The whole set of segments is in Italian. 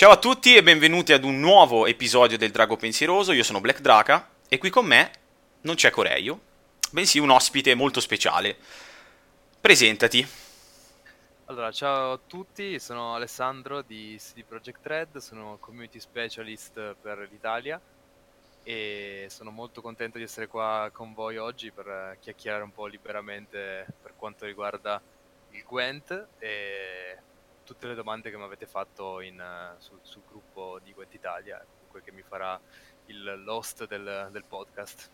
Ciao a tutti e benvenuti ad un nuovo episodio del Drago Pensieroso. Io sono Black Draka e qui con me non c'è Coreio, bensì un ospite molto speciale. Presentati. Allora, ciao a tutti, sono Alessandro di CD Projekt Red, sono community specialist per l'Italia e sono molto contento di essere qua con voi oggi per chiacchierare un po' liberamente per quanto riguarda il Gwent e tutte le domande che mi avete fatto in, uh, sul, sul, gruppo di Gwent Italia, quel che mi farà il host del, del, podcast.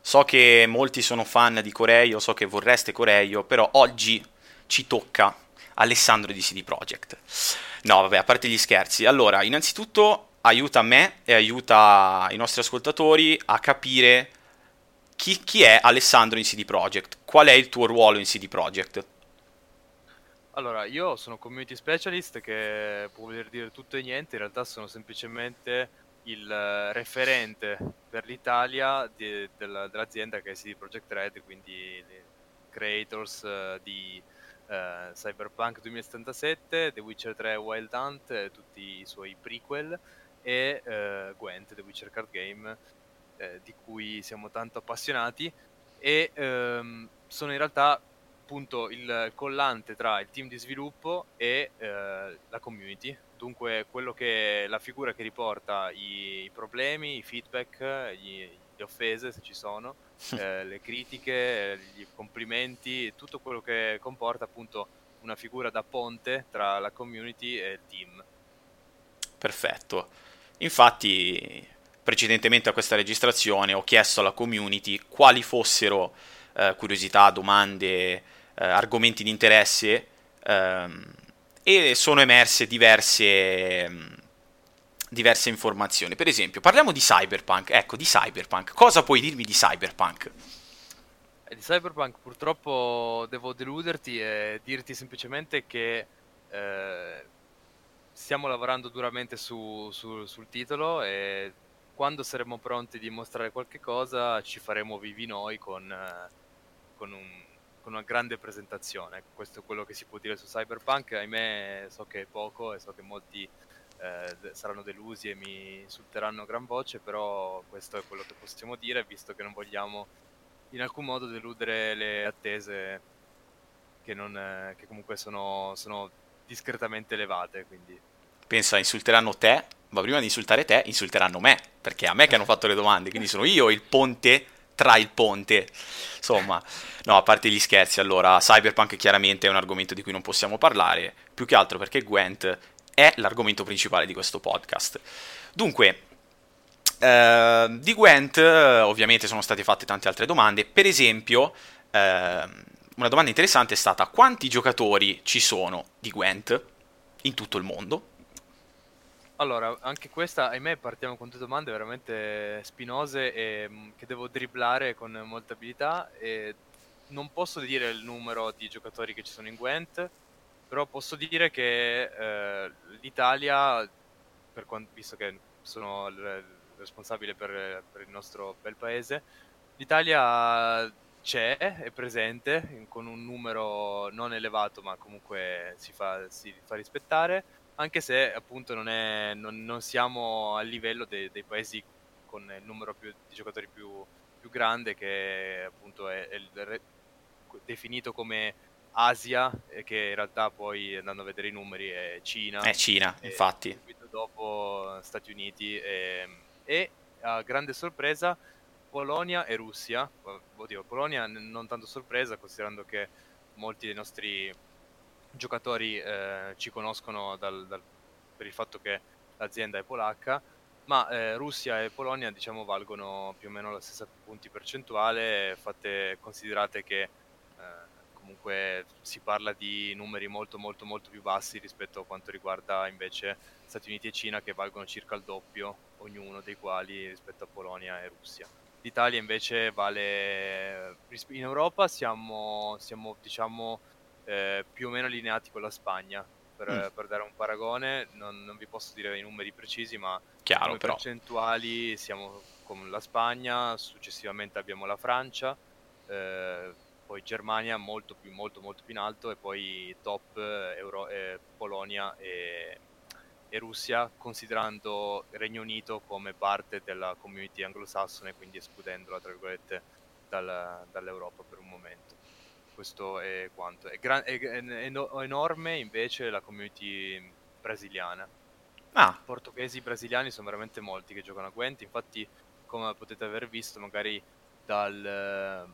So che molti sono fan di Coreio, so che vorreste Coreio, però oggi ci tocca Alessandro di CD Projekt. No, vabbè, a parte gli scherzi. Allora, innanzitutto aiuta me e aiuta i nostri ascoltatori a capire chi, chi è Alessandro in CD Projekt, qual è il tuo ruolo in CD Projekt. Allora, io sono community specialist che può voler dire tutto e niente, in realtà sono semplicemente il eh, referente per l'Italia di, della, dell'azienda che è CD Projekt Red, quindi creators uh, di uh, Cyberpunk 2077, The Witcher 3 Wild Hunt, tutti i suoi prequel e uh, Gwent, The Witcher Card Game, di cui siamo tanto appassionati e um, sono in realtà appunto il collante tra il team di sviluppo e eh, la community. Dunque, quello che la figura che riporta i, i problemi, i feedback, gli, le offese se ci sono, eh, le critiche, i complimenti, tutto quello che comporta appunto una figura da ponte tra la community e il team. Perfetto. Infatti, precedentemente a questa registrazione ho chiesto alla community quali fossero eh, curiosità, domande, eh, argomenti di interesse ehm, e sono emerse diverse, mm, diverse informazioni. Per esempio, parliamo di Cyberpunk. Ecco, di Cyberpunk. Cosa puoi dirmi di Cyberpunk? Eh, di Cyberpunk purtroppo devo deluderti e dirti semplicemente che eh, stiamo lavorando duramente su, su, sul titolo e quando saremo pronti di mostrare qualche cosa ci faremo vivi noi con, eh, con un con una grande presentazione. Questo è quello che si può dire su Cyberpunk. Ahimè, so che è poco e so che molti eh, saranno delusi e mi insulteranno a gran voce, però questo è quello che possiamo dire, visto che non vogliamo in alcun modo deludere le attese che, non, eh, che comunque sono, sono discretamente elevate. Quindi. Pensa, insulteranno te, ma prima di insultare te, insulteranno me, perché è a me che hanno fatto le domande, quindi sono io il ponte tra il ponte. Insomma, no, a parte gli scherzi, allora, Cyberpunk chiaramente è un argomento di cui non possiamo parlare, più che altro perché Gwent è l'argomento principale di questo podcast. Dunque, eh, di Gwent ovviamente sono state fatte tante altre domande, per esempio, eh, una domanda interessante è stata quanti giocatori ci sono di Gwent in tutto il mondo? Allora, anche questa, ahimè, partiamo con due domande veramente spinose e mm, che devo dribblare con molta abilità. E non posso dire il numero di giocatori che ci sono in Gwent, però posso dire che eh, l'Italia, quanto, visto che sono il responsabile per, per il nostro bel paese, l'Italia c'è, è presente con un numero non elevato, ma comunque si fa, si fa rispettare anche se appunto non, è, non, non siamo a livello de, dei paesi con il numero più, di giocatori più, più grande che appunto è, è il, definito come Asia e che in realtà poi andando a vedere i numeri è Cina. È Cina, infatti. Subito dopo Stati Uniti e, e a grande sorpresa Polonia e Russia. Oddio, Polonia non tanto sorpresa considerando che molti dei nostri giocatori eh, ci conoscono dal, dal, per il fatto che l'azienda è polacca, ma eh, Russia e Polonia diciamo valgono più o meno la stessa punti percentuale, fate, considerate che eh, comunque si parla di numeri molto molto molto più bassi rispetto a quanto riguarda invece Stati Uniti e Cina che valgono circa il doppio ognuno dei quali rispetto a Polonia e Russia. L'Italia invece vale in Europa siamo, siamo diciamo eh, più o meno allineati con la Spagna. Per, mm. per dare un paragone, non, non, vi posso dire i numeri precisi, ma Chiaro, come però. percentuali siamo con la Spagna, successivamente abbiamo la Francia, eh, poi Germania molto più, molto, molto più in alto e poi top Euro, eh, Polonia e, e Russia, considerando Regno Unito come parte della community anglosassone, quindi escludendola, tra virgolette, dal, dall'Europa per un momento. Questo è quanto. È, gran, è, è, è enorme invece la community brasiliana. Ah. I portoghesi brasiliani sono veramente molti che giocano a Gwent, infatti come potete aver visto magari dal,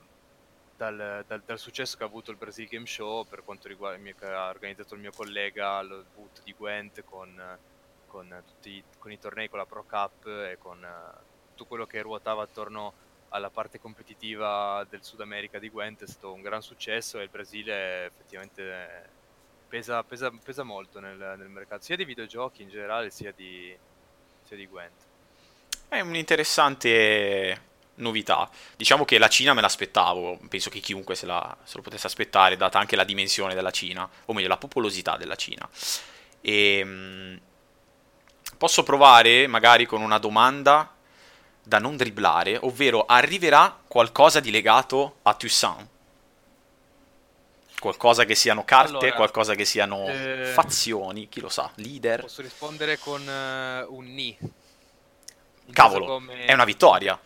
dal, dal, dal, successo che ha avuto il Brazil Game Show per quanto riguarda mio, che ha organizzato il mio collega al boot di Gwent con, con, tutti, con, i tornei, con la Pro Cup e con uh, tutto quello che ruotava attorno alla parte competitiva del Sud America di Gwent è stato un gran successo e il Brasile effettivamente pesa, pesa, pesa molto nel, nel, mercato sia di videogiochi in generale sia di, sia di Gwent. È un'interessante novità. Diciamo che la Cina me l'aspettavo, penso che chiunque se, la, se, lo potesse aspettare, data anche la dimensione della Cina, o meglio la popolosità della Cina. E, mh, posso provare magari con una domanda da non dribblare, ovvero arriverà qualcosa di legato a Toussaint? Qualcosa che siano carte, allora, qualcosa che siano eh, fazioni, chi lo sa, leader. Posso rispondere con uh, un ni. Cavolo, come... è una vittoria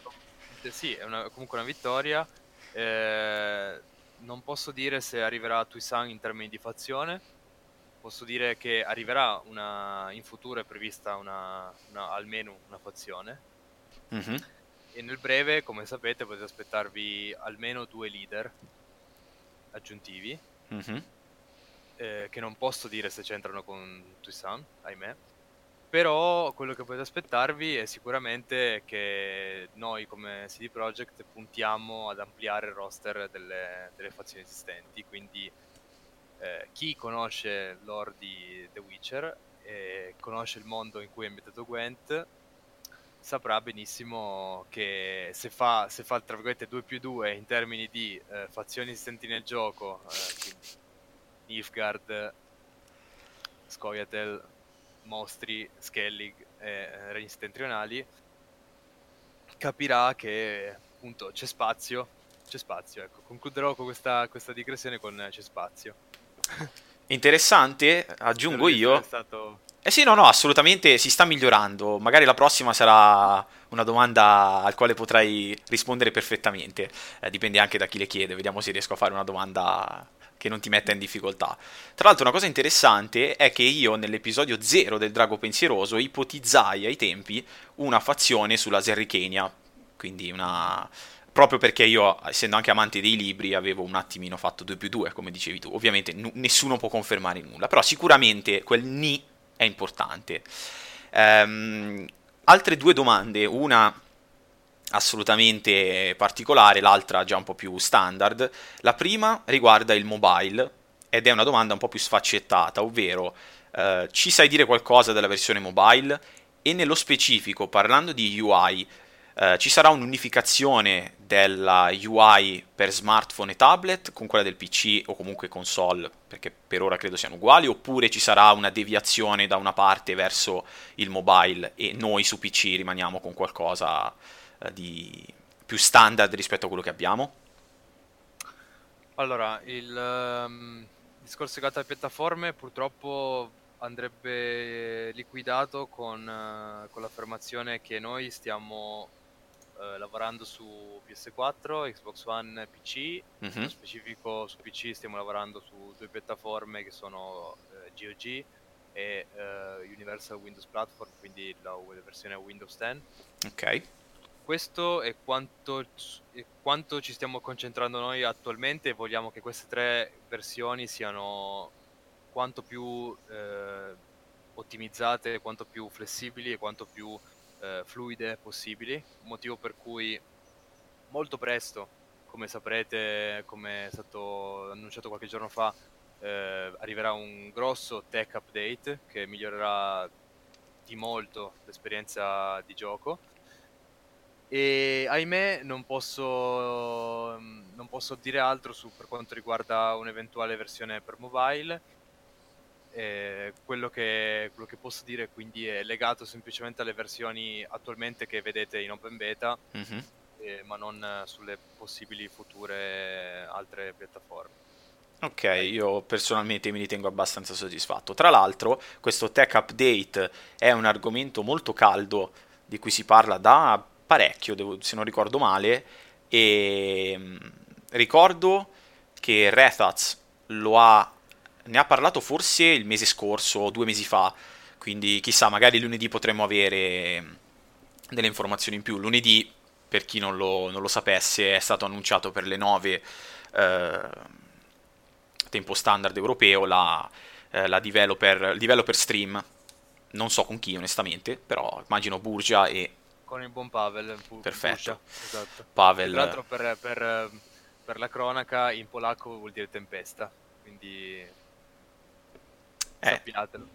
sì, è una, comunque una vittoria. Eh, non posso dire se arriverà a Tuisan in termini di fazione. Posso dire che arriverà una, in futuro è prevista una, una, almeno una fazione. Mm-hmm. E nel breve, come sapete, potete aspettarvi almeno due leader aggiuntivi. Mm-hmm. Eh, che non posso dire se c'entrano con Tuisan, ahimè. Però quello che potete aspettarvi è sicuramente che noi come CD Projekt puntiamo ad ampliare il roster delle, delle fazioni esistenti, quindi eh, chi conosce l'ore di The Witcher e conosce il mondo in cui è ambientato Gwent saprà benissimo che se fa, se fa tra virgolette 2 più 2 in termini di eh, fazioni esistenti nel gioco, eh, Nilfgaard, Scoia'tael, mostri, Skellig e regni settentrionali, capirà che appunto c'è spazio, c'è spazio, ecco. Concluderò con questa, questa digressione con c'è spazio. Interessante, aggiungo io. Stato... Eh sì, no, no, assolutamente si sta migliorando. Magari la prossima sarà una domanda al quale potrai rispondere perfettamente. Eh, dipende anche da chi le chiede. Vediamo se riesco a fare una domanda che non ti metta in difficoltà. Tra l'altro una cosa interessante è che io nell'episodio 0 del Drago Pensieroso ipotizzai ai tempi una fazione sulla Zerrikenia, quindi una... proprio perché io, essendo anche amante dei libri, avevo un attimino fatto 2 più 2, come dicevi tu. Ovviamente n- nessuno può confermare nulla, però sicuramente quel ni è importante. Ehm, altre due domande, una assolutamente particolare, l'altra già un po' più standard. La prima riguarda il mobile ed è una domanda un po' più sfaccettata, ovvero eh, ci sai dire qualcosa della versione mobile? E nello specifico, parlando di UI, eh, ci sarà un'unificazione della UI per smartphone e tablet con quella del PC o comunque console, perché per ora credo siano uguali, oppure ci sarà una deviazione da una parte verso il mobile e noi su PC rimaniamo con qualcosa eh, di più standard rispetto a quello che abbiamo? Allora, il um, discorso legato alle piattaforme purtroppo andrebbe liquidato con, uh, con l'affermazione che noi stiamo uh, lavorando su PS4, Xbox One, PC. Mm-hmm. Nello specifico su PC stiamo lavorando su due piattaforme che sono uh, GOG e Universal Windows Platform, quindi la versione Windows 10. Ok questo è quanto, è quanto, ci stiamo concentrando noi attualmente e vogliamo che queste tre versioni siano quanto più eh, ottimizzate, quanto più flessibili e quanto più eh, fluide possibili, motivo per cui molto presto, come saprete, come è stato annunciato qualche giorno fa, eh, arriverà un grosso tech update che migliorerà di molto l'esperienza di gioco e ahimè non posso, non posso dire altro su, per quanto riguarda un'eventuale versione per mobile. Eh, quello, che, quello, che, posso dire quindi è legato semplicemente alle versioni attualmente che vedete in open beta, mm-hmm. eh, ma non sulle possibili future altre piattaforme. Ok, io personalmente mi ritengo abbastanza soddisfatto. Tra l'altro, questo tech update è un argomento molto caldo di cui si parla da parecchio, devo, se non ricordo male, e mm, ricordo che Rethats lo ha, ne ha parlato forse il mese scorso o due mesi fa, quindi chissà, magari lunedì potremmo avere mm, delle informazioni in più. Lunedì, per chi non lo, non lo sapesse, è stato annunciato per le 9 eh, tempo standard europeo la, eh, la developer, developer stream. Non so con chi onestamente, però immagino Burgia e... Con il buon Pavel. Perfetto. esatto. Pavel... Tra l'altro per, per, per la cronaca in polacco vuol dire tempesta, quindi... Eh. Sappiatelo.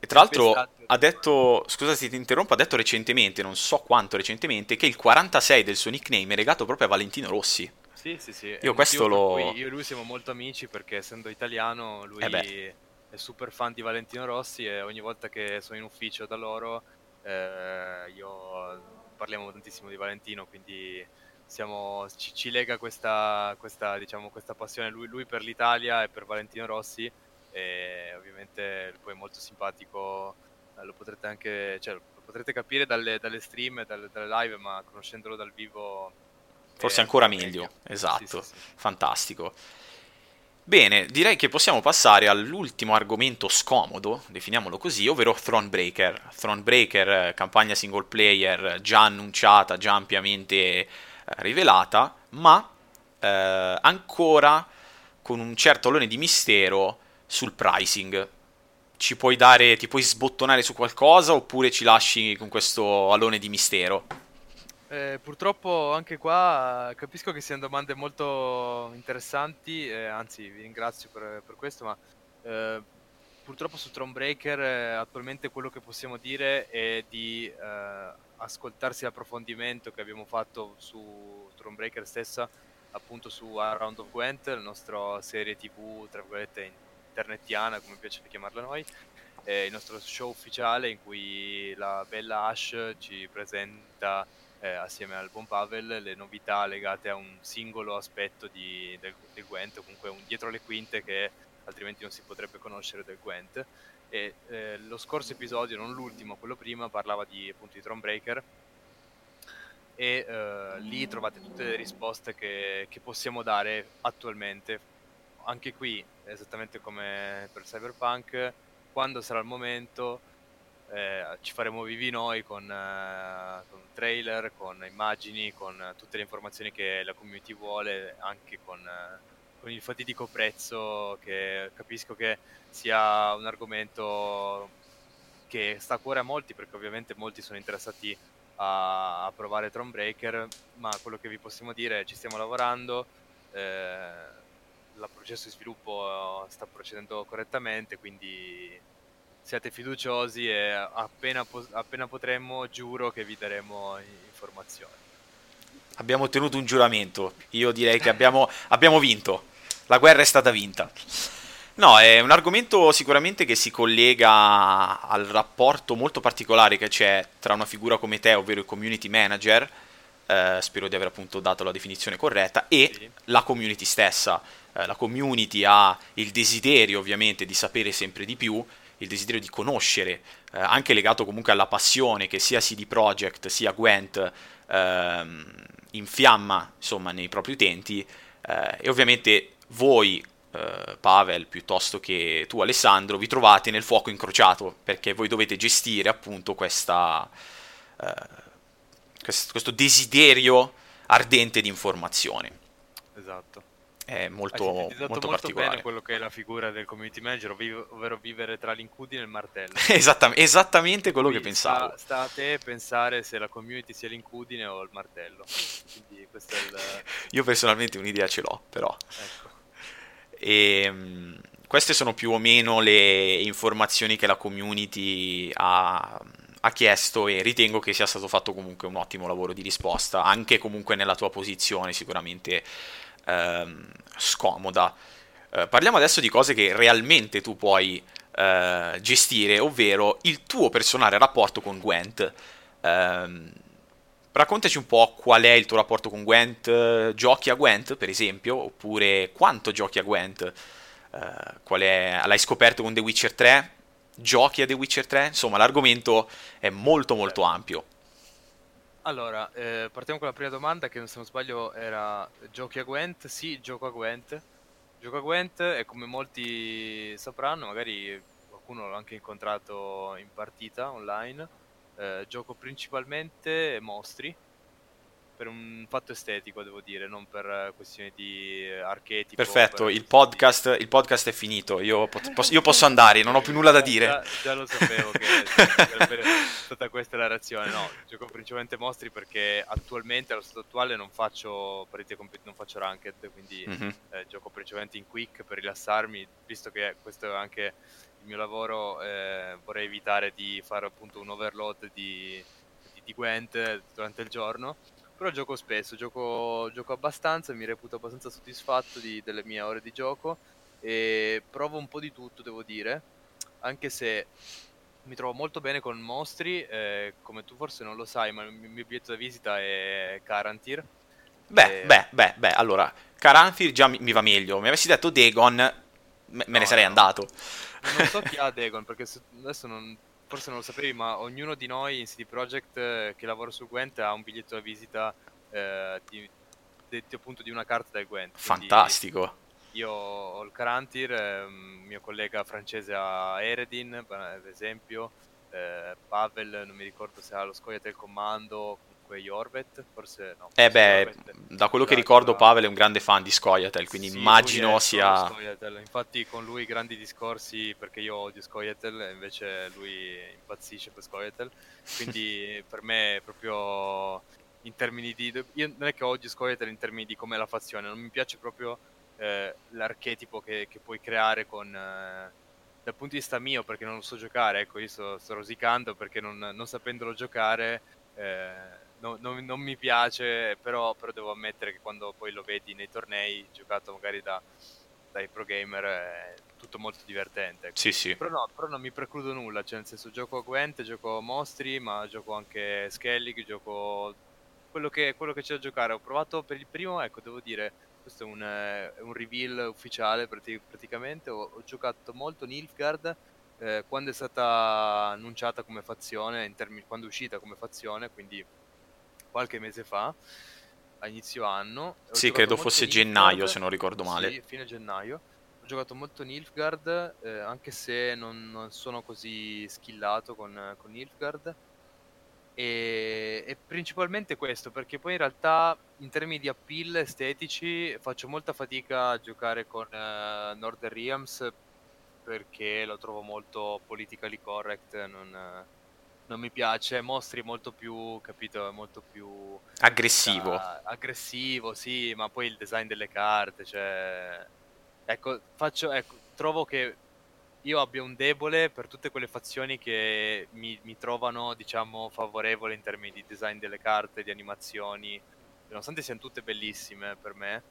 E tra l'altro ha detto, scusa se ti interrompo, ha detto recentemente, non so quanto recentemente, che il 46 del suo nickname è legato proprio a Valentino Rossi. Sì, sì, sì. Io questo lo... Io e lui siamo molto amici perché essendo italiano lui eh è super fan di Valentino Rossi e ogni volta che sono in ufficio da loro eh, io parliamo tantissimo di Valentino, quindi siamo, ci, ci, lega questa, questa, diciamo, questa passione lui, lui, per l'Italia e per Valentino Rossi e ovviamente poi è molto simpatico, eh, lo potrete anche cioè, lo potrete capire dalle, dalle stream dalle, dalle live, ma conoscendolo dal vivo Forse ancora meglio, esatto, sì, sì, sì. fantastico. Bene, direi che possiamo passare all'ultimo argomento scomodo, definiamolo così, ovvero Thronebreaker. Thronebreaker, campagna single player già annunciata, già ampiamente eh, rivelata, ma eh, ancora con un certo alone di mistero sul pricing. Ci puoi dare, ti puoi sbottonare su qualcosa oppure ci lasci con questo alone di mistero? Eh, purtroppo anche qua capisco che siano domande molto interessanti, eh, anzi vi ringrazio per, per questo, ma eh, purtroppo su Thronebreaker eh, attualmente quello che possiamo dire è di eh, ascoltarsi l'approfondimento che abbiamo fatto su Thronebreaker stessa, appunto su Around of Gwent, la nostra serie tv, tra virgolette, internetiana, come piace chiamarla noi, il nostro show ufficiale in cui la bella Ash ci presenta eh, assieme al buon Pavel le novità legate a un singolo aspetto di, del, del, Gwent, comunque un dietro le quinte che altrimenti non si potrebbe conoscere del Gwent. E eh, lo scorso episodio, non l'ultimo, quello prima, parlava di appunto di Thronebreaker e eh, lì trovate tutte le risposte che, che possiamo dare attualmente. Anche qui, esattamente come per Cyberpunk, quando sarà il momento eh, ci faremo vivi noi con, eh, con trailer, con immagini, con tutte le informazioni che la community vuole, anche con, eh, con il fatidico prezzo che capisco che sia un argomento che sta a cuore a molti perché ovviamente molti sono interessati a, provare Thronebreaker, ma quello che vi possiamo dire è che ci stiamo lavorando, eh, il processo di sviluppo sta procedendo correttamente, quindi siate fiduciosi e appena, appena potremmo giuro che vi daremo informazioni. Abbiamo ottenuto un giuramento, io direi che abbiamo, abbiamo vinto, la guerra è stata vinta. No, è un argomento sicuramente che si collega al rapporto molto particolare che c'è tra una figura come te, ovvero il community manager, eh, spero di aver appunto dato la definizione corretta, e sì. la community stessa. Eh, la community ha il desiderio ovviamente di sapere sempre di più il desiderio di conoscere, eh, anche legato comunque alla passione che sia CD Projekt sia Gwent ehm, infiamma insomma nei propri utenti eh, e ovviamente voi eh, Pavel piuttosto che tu Alessandro vi trovate nel fuoco incrociato perché voi dovete gestire appunto questa, eh, questo, questo desiderio ardente di informazione. Esatto è molto, ah, molto, molto particolare. bene quello che è la figura del community manager, ovvero vivere tra l'incudine e il martello. Esattamente, esattamente quello Quindi che pensavo. Sta, sta, a te pensare se la community sia l'incudine o il martello. Il... Io personalmente un'idea ce l'ho, però. Ecco. E, ehm, queste sono più o meno le informazioni che la community ha, ha chiesto e ritengo che sia stato fatto comunque un ottimo lavoro di risposta, anche comunque nella tua posizione sicuramente ehm, scomoda. Eh, parliamo adesso di cose che realmente tu puoi eh, gestire, ovvero il tuo personale rapporto con Gwent. Eh, raccontaci un po' qual è il tuo rapporto con Gwent, giochi a Gwent per esempio, oppure quanto giochi a Gwent? qual è, l'hai scoperto con The Witcher 3? Giochi a The Witcher 3? Insomma, l'argomento è molto molto ampio. Allora, eh, partiamo con la prima domanda che se non sbaglio era giochi a Gwent? Sì, gioco a Gwent. Gioco a Gwent e come molti sapranno, magari qualcuno l'ha anche incontrato in partita online, eh, gioco principalmente mostri, per un fatto estetico, devo dire, non per questioni di archetipo. Perfetto, il podcast, il podcast, è finito, io, pot- posso, io, posso andare, non ho più nulla da dire. Già, già lo sapevo che sarebbe stata questa la reazione. No, gioco principalmente mostri perché attualmente, allo stato attuale, non faccio partite compet- non faccio ranked, quindi mm-hmm. eh, gioco principalmente in quick per rilassarmi, visto che questo è anche il mio lavoro, eh, vorrei evitare di fare appunto un overload di, di, di Gwent durante il giorno però gioco spesso, gioco, gioco abbastanza, mi reputo abbastanza soddisfatto di, delle mie ore di gioco e provo un po' di tutto, devo dire, anche se mi trovo molto bene con mostri, eh, come tu forse non lo sai, ma il mio biglietto da visita è Carantir. Beh, e... beh, beh, beh, allora, Carantir già mi, mi, va meglio, mi avessi detto Dagon, me, me no, ne sarei no. andato. Non so chi ha Dagon, perché adesso non, forse non lo sapevi, ma ognuno di noi in CD Projekt eh, che lavora su Gwent ha un biglietto da visita eh, di, di, appunto di una carta del Gwent. Fantastico. Io ho il Carantir, eh, mio collega francese ha Eredin, per esempio, eh, Pavel, non mi ricordo se ha lo Scoia'tael Commando, comunque Jorvet, forse no. Eh beh, Jorvet, da quello che ricordo Pavel è un grande fan di Scoia'tael, quindi sì, immagino sia... Infatti con lui grandi discorsi perché io odio Scoia'tael e invece lui impazzisce per Scoia'tael, quindi per me è proprio in termini di... Io non è che odio Scoia'tael in termini di com'è la fazione, non mi piace proprio eh, l'archetipo che, che, puoi creare con... Eh, dal punto di vista mio, perché non lo so giocare, ecco, io sto, sto rosicando perché non, non sapendolo giocare eh, no, non, non, mi piace, però, però, devo ammettere che quando poi lo vedi nei tornei, giocato magari da, dai pro gamer, è tutto molto divertente. Sì, sì. Però, no, però non mi precludo nulla, cioè nel senso gioco a Gwent, gioco mostri, ma gioco anche Skellig, gioco quello che, quello che c'è da giocare. Ho provato per il primo, ecco, devo dire, questo è un, è un reveal ufficiale praticamente, ho, ho giocato molto Nilfgaard, eh, quando è stata annunciata come fazione, termini, quando è uscita come fazione, quindi qualche mese fa, a inizio anno. Sì, credo fosse gennaio, se non ricordo male. Sì, fine gennaio. Ho giocato molto Nilfgaard, eh, anche se non, non, sono così skillato con, con Nilfgaard. E, e, principalmente questo, perché poi in realtà in termini di appeal estetici faccio molta fatica a giocare con uh, Northern Realms perché lo trovo molto politically correct, non, non mi piace, mostri molto più, capito, molto più... Aggressivo. Uh, aggressivo, sì, ma poi il design delle carte, cioè... Ecco, faccio, ecco, trovo che io abbia un debole per tutte quelle fazioni che mi, mi trovano, diciamo, favorevole in termini di design delle carte, di animazioni, nonostante siano tutte bellissime per me,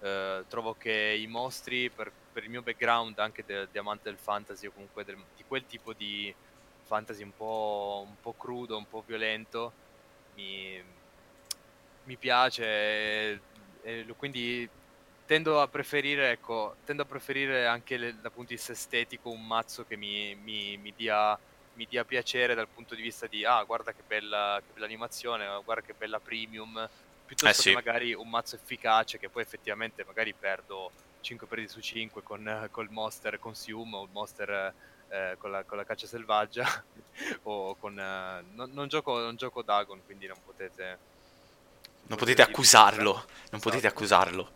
eh, trovo che i mostri, per, per, il mio background anche di amante del fantasy o comunque del, di quel tipo di fantasy un po', un po crudo, un po' violento, mi, mi piace e, e, quindi tendo a preferire, ecco, tendo a preferire anche le, dal punto di vista estetico un mazzo che mi, mi, mi dia mi dia piacere dal punto di vista di ah guarda che bella, che bella animazione, guarda che bella premium, piuttosto eh sì. che magari un mazzo efficace che poi effettivamente magari perdo 5 predi su 5 con col monster consume o il monster eh, con, la, con, la, caccia selvaggia o con eh, non, non, gioco, non gioco Dagon quindi non potete non potete accusarlo non esatto. potete accusarlo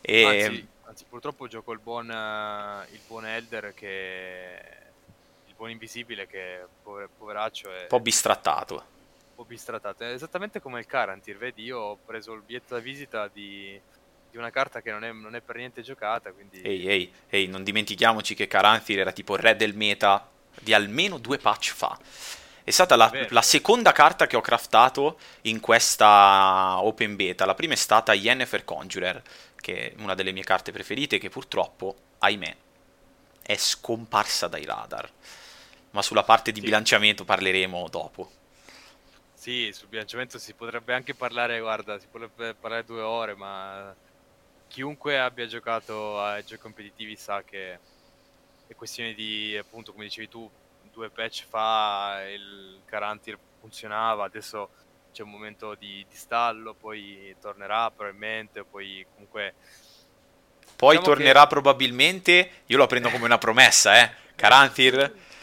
e... anzi, anzi, purtroppo gioco il buon il buon Elder che il buon invisibile che poveraccio è un po' bistrattato po' bistrattato. È esattamente come il Carantir, vedi, io ho preso il biglietto da visita di, di una carta che non è, non è, per niente giocata, quindi... Ehi, ehi, ehi, non dimentichiamoci che Carantir era tipo il re del meta di almeno due patch fa. È stata la, la, seconda carta che ho craftato in questa open beta. La prima è stata Yennefer Conjurer, che è una delle mie carte preferite, che purtroppo, ahimè, è scomparsa dai radar. Ma sulla parte di sì. bilanciamento parleremo dopo. Sì, sul bilanciamento si potrebbe anche parlare, guarda, si potrebbe parlare due ore, ma chiunque abbia giocato a giochi competitivi sa che è questione di, appunto, come dicevi tu, due patch fa il Carantir funzionava, adesso c'è un momento di, di stallo, poi tornerà probabilmente, poi comunque... Poi diciamo tornerà che... probabilmente, io lo prendo come una promessa, eh. Carantir...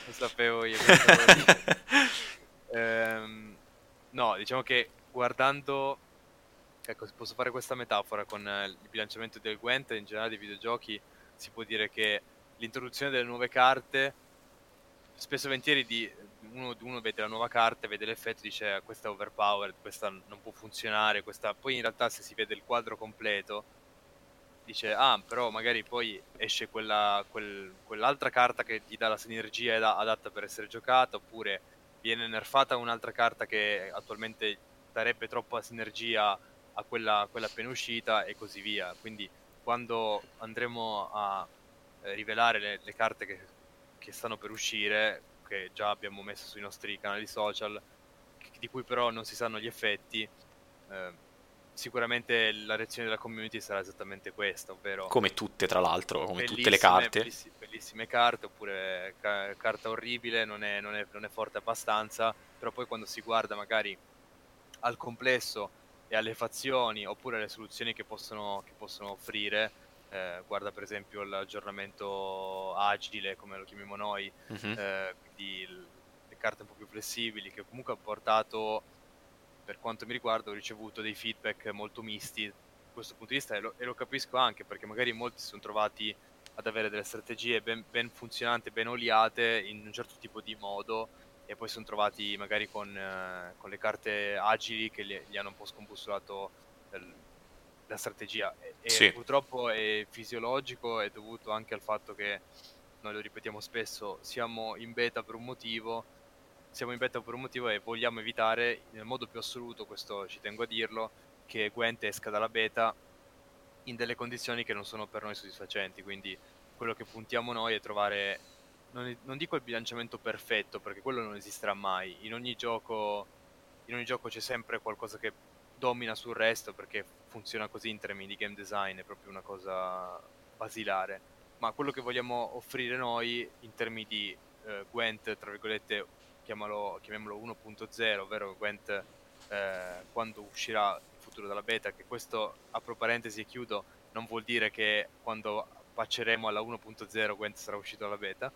Lo sapevo io. ehm, no, diciamo che guardando ecco, se posso fare questa metafora con eh, il bilanciamento del Gwent in generale dei videogiochi, si può dire che l'introduzione delle nuove carte, spesso e volentieri di, uno, uno, vede la nuova carta, vede l'effetto dice ah, questa è overpowered, questa non può funzionare, questa... poi in realtà se si vede il quadro completo dice ah però magari poi esce quella, quel, quell'altra carta che ti dà la sinergia adatta per essere giocata oppure viene nerfata un'altra carta che attualmente darebbe troppa sinergia a quella, quella appena uscita e così via. Quindi quando andremo a eh, rivelare le, le carte che, che, stanno per uscire, che già abbiamo messo sui nostri canali social, di cui però non si sanno gli effetti, eh, sicuramente la reazione della community sarà esattamente questa, ovvero... Come tutte, tra l'altro, come tutte le carte. Bellissime, bellissime carte, oppure ca- carta orribile, non è, non, è, non è forte abbastanza, però poi quando si guarda magari al complesso e alle fazioni oppure alle soluzioni che possono, che possono offrire. Eh, guarda per esempio l'aggiornamento agile, come lo chiamiamo noi, uh-huh. eh, quindi le carte un po' più flessibili, che comunque ha portato, per quanto mi riguarda, ho ricevuto dei feedback molto misti da questo punto di vista e lo, e lo capisco anche perché magari molti si sono trovati ad avere delle strategie ben, ben funzionanti, ben oliate in un certo tipo di modo e poi sono trovati magari con, eh, con le carte agili che gli, gli, hanno un po' scombussolato la strategia. E, e sì. purtroppo è fisiologico, è dovuto anche al fatto che, noi lo ripetiamo spesso, siamo in beta per un motivo, siamo in beta per un motivo e vogliamo evitare nel modo più assoluto, questo ci tengo a dirlo, che Gwent esca dalla beta in delle condizioni che non sono per noi soddisfacenti, quindi quello che puntiamo noi è trovare non, non, dico il bilanciamento perfetto, perché quello non esisterà mai. In ogni gioco, in ogni gioco c'è sempre qualcosa che domina sul resto, perché funziona così in termini di game design, è proprio una cosa basilare. Ma quello che vogliamo offrire noi in termini di eh, Gwent, tra virgolette, chiamalo, chiamiamolo 1.0, ovvero Gwent eh, quando uscirà il futuro della beta, che questo, apro parentesi e chiudo, non vuol dire che quando patcheremo alla 1.0 Gwent sarà uscito alla beta.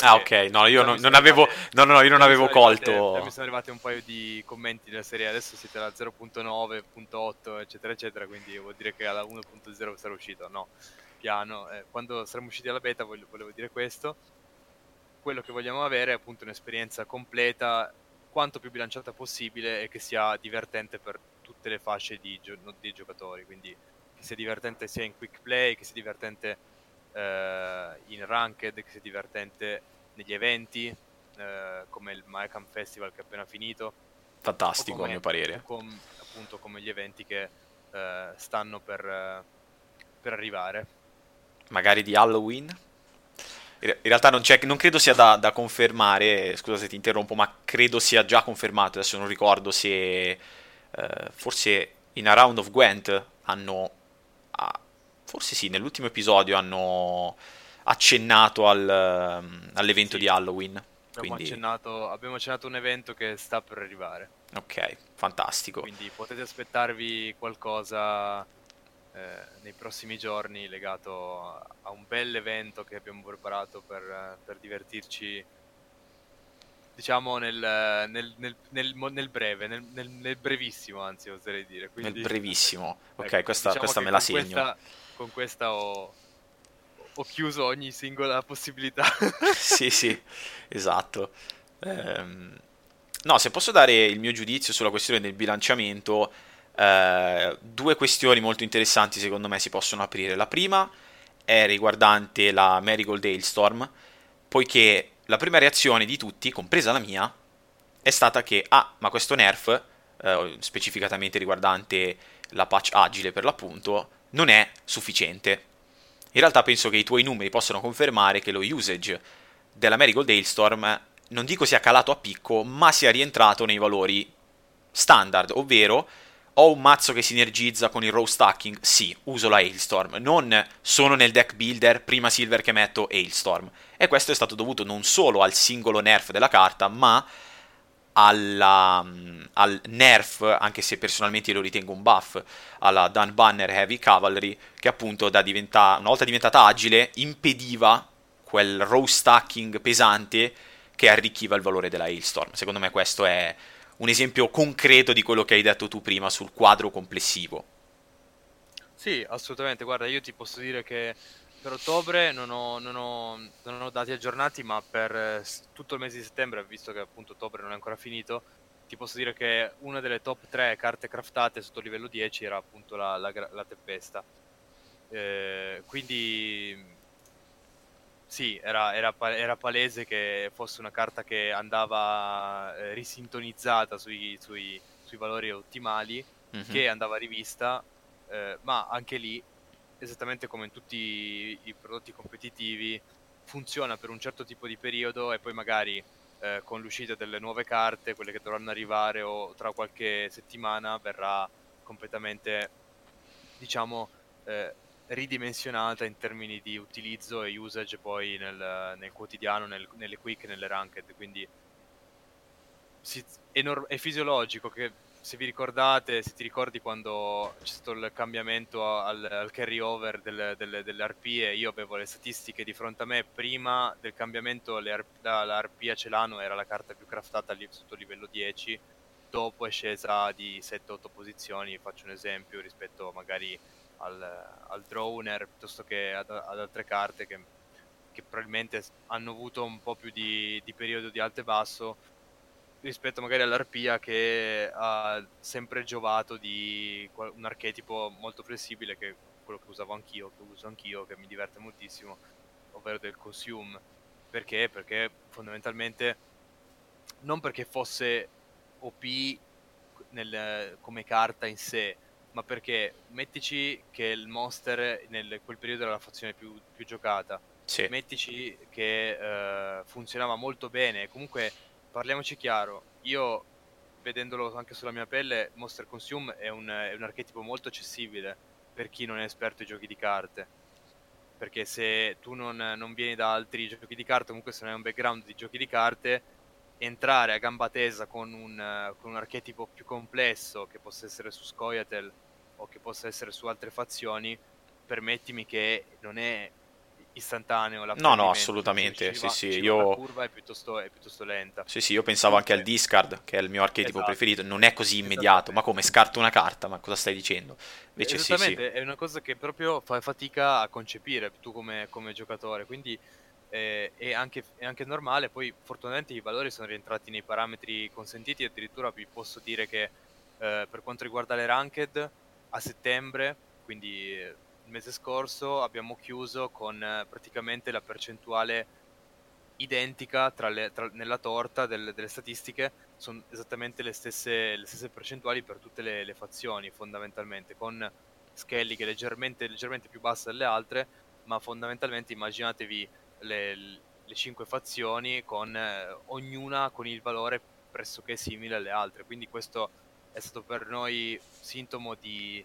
Ah, ok, no, io non, non avevo, arrivate, no, no, io non avevo colto. Arrivate, mi sono arrivati un paio di commenti della serie, adesso siete alla 0.9.8, eccetera, eccetera, quindi vuol dire che alla 1.0 sarà uscito. No, piano. Eh, quando saremo usciti alla beta volevo, volevo dire questo. Quello che vogliamo avere è appunto un'esperienza completa, quanto più bilanciata possibile e che sia divertente per tutte le fasce di, gio- di giocatori, quindi che sia divertente sia in quick play, che sia divertente eh, in ranked, che sia divertente negli eventi, eh, come il Mycam Festival che è appena finito. Fantastico, come, a mio parere. Com, appunto come gli eventi che eh, stanno per, per arrivare. Magari di Halloween? In realtà non, non credo sia da, da, confermare, scusa se ti interrompo, ma credo sia già confermato, adesso non ricordo se eh, forse in A Round of Gwent hanno forse sì, nell'ultimo episodio hanno accennato al, ehm, all'evento sì. di Halloween. Abbiamo, quindi... accennato, abbiamo accennato un evento che sta per arrivare. Ok, fantastico. Quindi potete aspettarvi qualcosa eh, nei prossimi giorni legato a, a un bel evento che abbiamo preparato per, per divertirci diciamo nel, nel, nel, nel breve, nel, brevissimo anzi oserei dire. Quindi, nel brevissimo, ok, ecco, questa, diciamo questa me la segno. Questa, con questa ho, ho, chiuso ogni singola possibilità. sì, sì, esatto. Ehm, no, se posso dare il mio giudizio sulla questione del bilanciamento, eh, due questioni molto interessanti secondo me si possono aprire. La prima è riguardante la Marigold Hailstorm, poiché la prima reazione di tutti, compresa la mia, è stata che, ah, ma questo nerf, eh, specificatamente riguardante la patch agile per l'appunto, non è sufficiente. In realtà penso che i tuoi numeri possano confermare che lo usage della Marigold Hailstorm non dico sia calato a picco, ma sia rientrato nei valori standard, ovvero ho un mazzo che sinergizza con il row stacking? Sì, uso la Hailstorm. Non sono nel deck builder, prima silver che metto Hailstorm. E questo è stato dovuto non solo al singolo nerf della carta, ma alla, mm, al nerf, anche se personalmente lo ritengo un buff, alla Dan Banner Heavy Cavalry, che appunto diventa, una volta diventata agile impediva quel row stacking pesante che arricchiva il valore della Hailstorm. Secondo me questo è un esempio concreto di quello che hai detto tu prima sul quadro complessivo. Sì, assolutamente. Guarda, io ti posso dire che per ottobre non ho, non, ho, non ho, dati aggiornati, ma per eh, tutto il mese di settembre, visto che appunto ottobre non è ancora finito, ti posso dire che una delle top 3 carte craftate sotto livello 10 era appunto la, la, la tempesta. Eh, quindi sì, era, era, era, palese che fosse una carta che andava eh, risintonizzata sui, sui, sui, valori ottimali, mm-hmm. che andava rivista, eh, ma anche lì, esattamente come in tutti i prodotti competitivi, funziona per un certo tipo di periodo e poi magari eh, con l'uscita delle nuove carte, quelle che dovranno arrivare o tra qualche settimana, verrà completamente, diciamo, eh, ridimensionata in termini di utilizzo e usage poi nel, nel quotidiano, nel, nelle quick, nelle ranked, quindi si, è, nor- è, fisiologico che se vi ricordate, se ti ricordi quando c'è stato il cambiamento al, al carry over del, del, delle arpie, io avevo le statistiche di fronte a me, prima del cambiamento le, la, arpia celano era la carta più craftata lì, sotto livello 10, dopo è scesa di 7-8 posizioni, faccio un esempio rispetto magari al, al Droner piuttosto che ad, ad altre carte che, che, probabilmente hanno avuto un po' più di, di periodo di alto e basso rispetto magari all'arpia che ha sempre giovato di un archetipo molto flessibile che quello che usavo anch'io, che uso anch'io, che mi diverte moltissimo, ovvero del consume. Perché? Perché fondamentalmente non perché fosse OP nel, come carta in sé, ma perché mettici che il Monster nel quel periodo era la fazione più, più giocata, sì. mettici che uh, funzionava molto bene, comunque parliamoci chiaro, io vedendolo anche sulla mia pelle, Monster Consume è un, è un archetipo molto accessibile per chi non è esperto di giochi di carte, perché se tu non, non vieni da altri giochi di carte, comunque se non hai un background di giochi di carte, entrare a gamba tesa con un, con un archetipo più complesso che possa essere su Scoia'tael o che possa essere su altre fazioni, permettimi che non è istantaneo la No, no, assolutamente, sì, va, sì, io... La curva è piuttosto, è piuttosto, lenta. Sì, sì, io pensavo anche al discard, che è il mio archetipo esatto. preferito, non è così immediato, ma come scarto una carta, ma cosa stai dicendo? Invece sì, sì. è una cosa che proprio fai fatica a concepire tu come, come giocatore, quindi eh, è, anche, è, anche, normale. Poi, fortunatamente, i valori sono rientrati nei parametri consentiti. Addirittura vi posso dire che eh, per quanto riguarda le ranked, a settembre, quindi eh, il mese scorso, abbiamo chiuso con eh, praticamente la percentuale identica tra le, tra, nella torta del, delle statistiche. Sono esattamente le stesse, le stesse percentuali per tutte le, le fazioni, fondamentalmente, con scaling leggermente, leggermente più basse delle altre, ma fondamentalmente immaginatevi le, le cinque fazioni con eh, ognuna con il valore pressoché simile alle altre. Quindi questo è stato per noi sintomo di,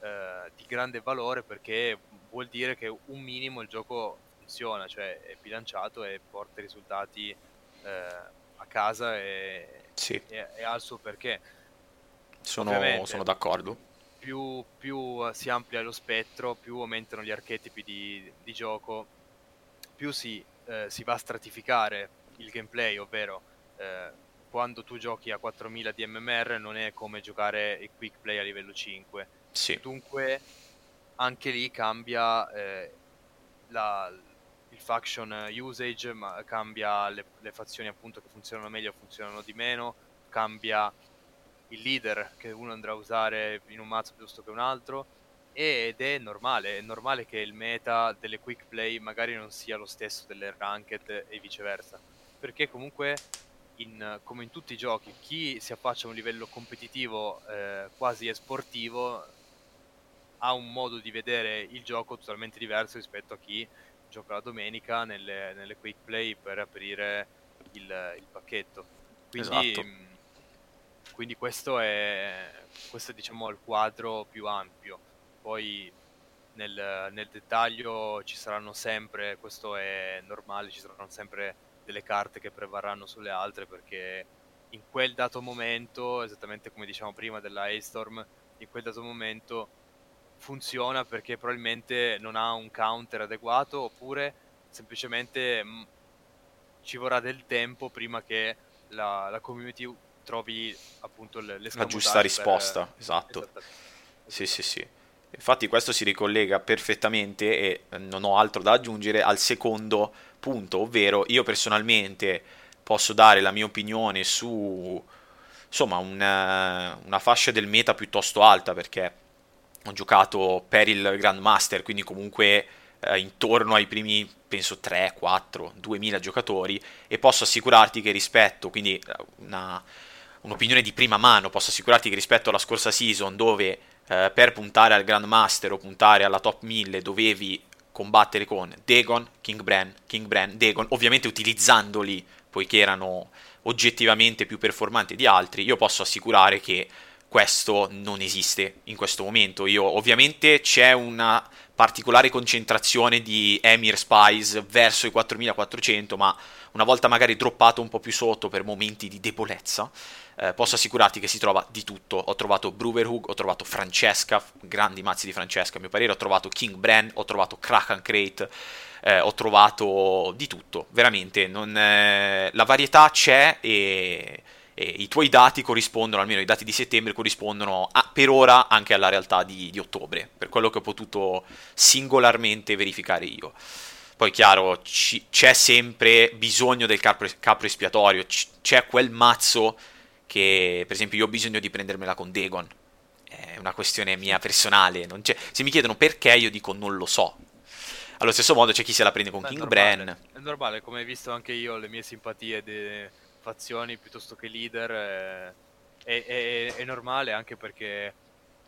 eh, di grande valore perché vuol dire che un minimo il gioco funziona, cioè è bilanciato e porta risultati eh, a casa e, sì. e, e, ha il suo perché. Sono, sono d'accordo. Più, più, si amplia lo spettro, più aumentano gli archetipi di, di gioco più si, eh, si, va a stratificare il gameplay, ovvero eh, quando tu giochi a 4000 di MMR non è come giocare il quick play a livello 5. Sì. Dunque anche lì cambia eh, la, il faction usage, ma cambia le, le, fazioni appunto che funzionano meglio, funzionano di meno, cambia il leader che uno andrà a usare in un mazzo piuttosto che un altro ed è normale, è normale che il meta delle quick play magari non sia lo stesso delle ranked e viceversa, perché comunque in, come in tutti i giochi chi si affaccia a un livello competitivo eh, quasi esportivo ha un modo di vedere il gioco totalmente diverso rispetto a chi gioca la domenica nelle, nelle quick play per aprire il, il pacchetto. Quindi esatto. quindi questo è, questo è diciamo il quadro più ampio. Poi nel, nel, dettaglio ci saranno sempre, questo è normale, ci saranno sempre delle carte che prevarranno sulle altre perché in quel dato momento, esattamente come diciamo prima della A-Storm, in quel dato momento funziona perché probabilmente non ha un counter adeguato oppure semplicemente mh, mm, ci vorrà del tempo prima che la, la community trovi appunto le, la giusta risposta, per... esatto. Sì, sì, sì. Infatti questo si ricollega perfettamente e eh, non ho altro da aggiungere al secondo punto, ovvero io personalmente posso dare la mia opinione su insomma una, una fascia del meta piuttosto alta perché ho giocato per il Grandmaster, quindi comunque eh, intorno ai primi, penso 3, 4, 2000 giocatori e posso assicurarti che rispetto, quindi eh, una, un'opinione di prima mano, posso assicurarti che rispetto alla scorsa season dove eh, per puntare al Grandmaster o puntare alla top 1000 dovevi combattere con Dagon, King Bran, King Bran, Dagon, ovviamente utilizzandoli poiché erano oggettivamente più performanti di altri, io posso assicurare che questo non esiste in questo momento. Io, ovviamente c'è una particolare concentrazione di Emir Spies verso i 4400, ma una volta magari droppato un po' più sotto per momenti di debolezza, eh, posso assicurarti che si trova di tutto. Ho trovato Bruverhug, ho trovato Francesca, grandi mazzi di Francesca a mio parere, ho trovato King Bran, ho trovato Kraken Crate, eh, ho trovato di tutto, veramente. Non, eh, la varietà c'è e eh, i tuoi dati corrispondono, almeno i dati di settembre corrispondono a, per ora anche alla realtà di, di, ottobre, per quello che ho potuto singolarmente verificare io. Poi chiaro, c- c'è sempre bisogno del capro, capro espiatorio, c- c'è quel mazzo che per esempio io ho bisogno di prendermela con Dagon, è una questione mia personale, se mi chiedono perché io dico non lo so. Allo stesso modo c'è chi se la prende con Beh, King Bran. È normale, come hai visto anche io le mie simpatie de fazioni piuttosto che leader è, è, è, è normale anche perché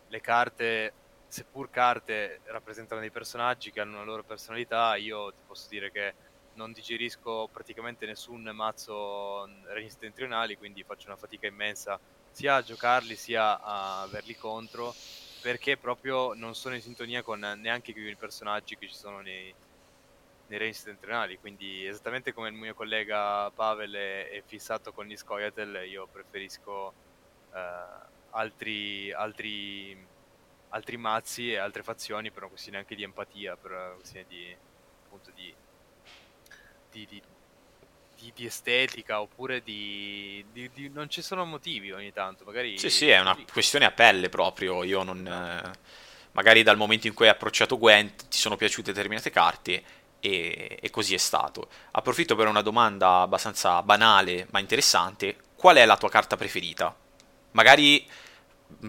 le carte, seppur carte rappresentano dei personaggi che hanno una loro personalità, io ti posso dire che non digerisco praticamente nessun mazzo regni settentrionali, quindi faccio una fatica immensa sia a giocarli sia a averli contro, perché proprio non sono in sintonia con neanche i personaggi che ci sono nei, nei range settentrionali, quindi esattamente come il mio collega Pavel è, è fissato con Niscoyatel, io preferisco uh, altri, altri, altri, mazzi e altre fazioni per una questione anche di empatia, per una questione di, appunto di, di, di di, di, estetica oppure di, di, di, non ci sono motivi ogni tanto magari sì sì è una questione a pelle proprio io non eh, magari dal momento in cui hai approcciato Gwent ti sono piaciute determinate carte e, e così è stato. Approfitto per una domanda abbastanza banale ma interessante. Qual è la tua carta preferita? Magari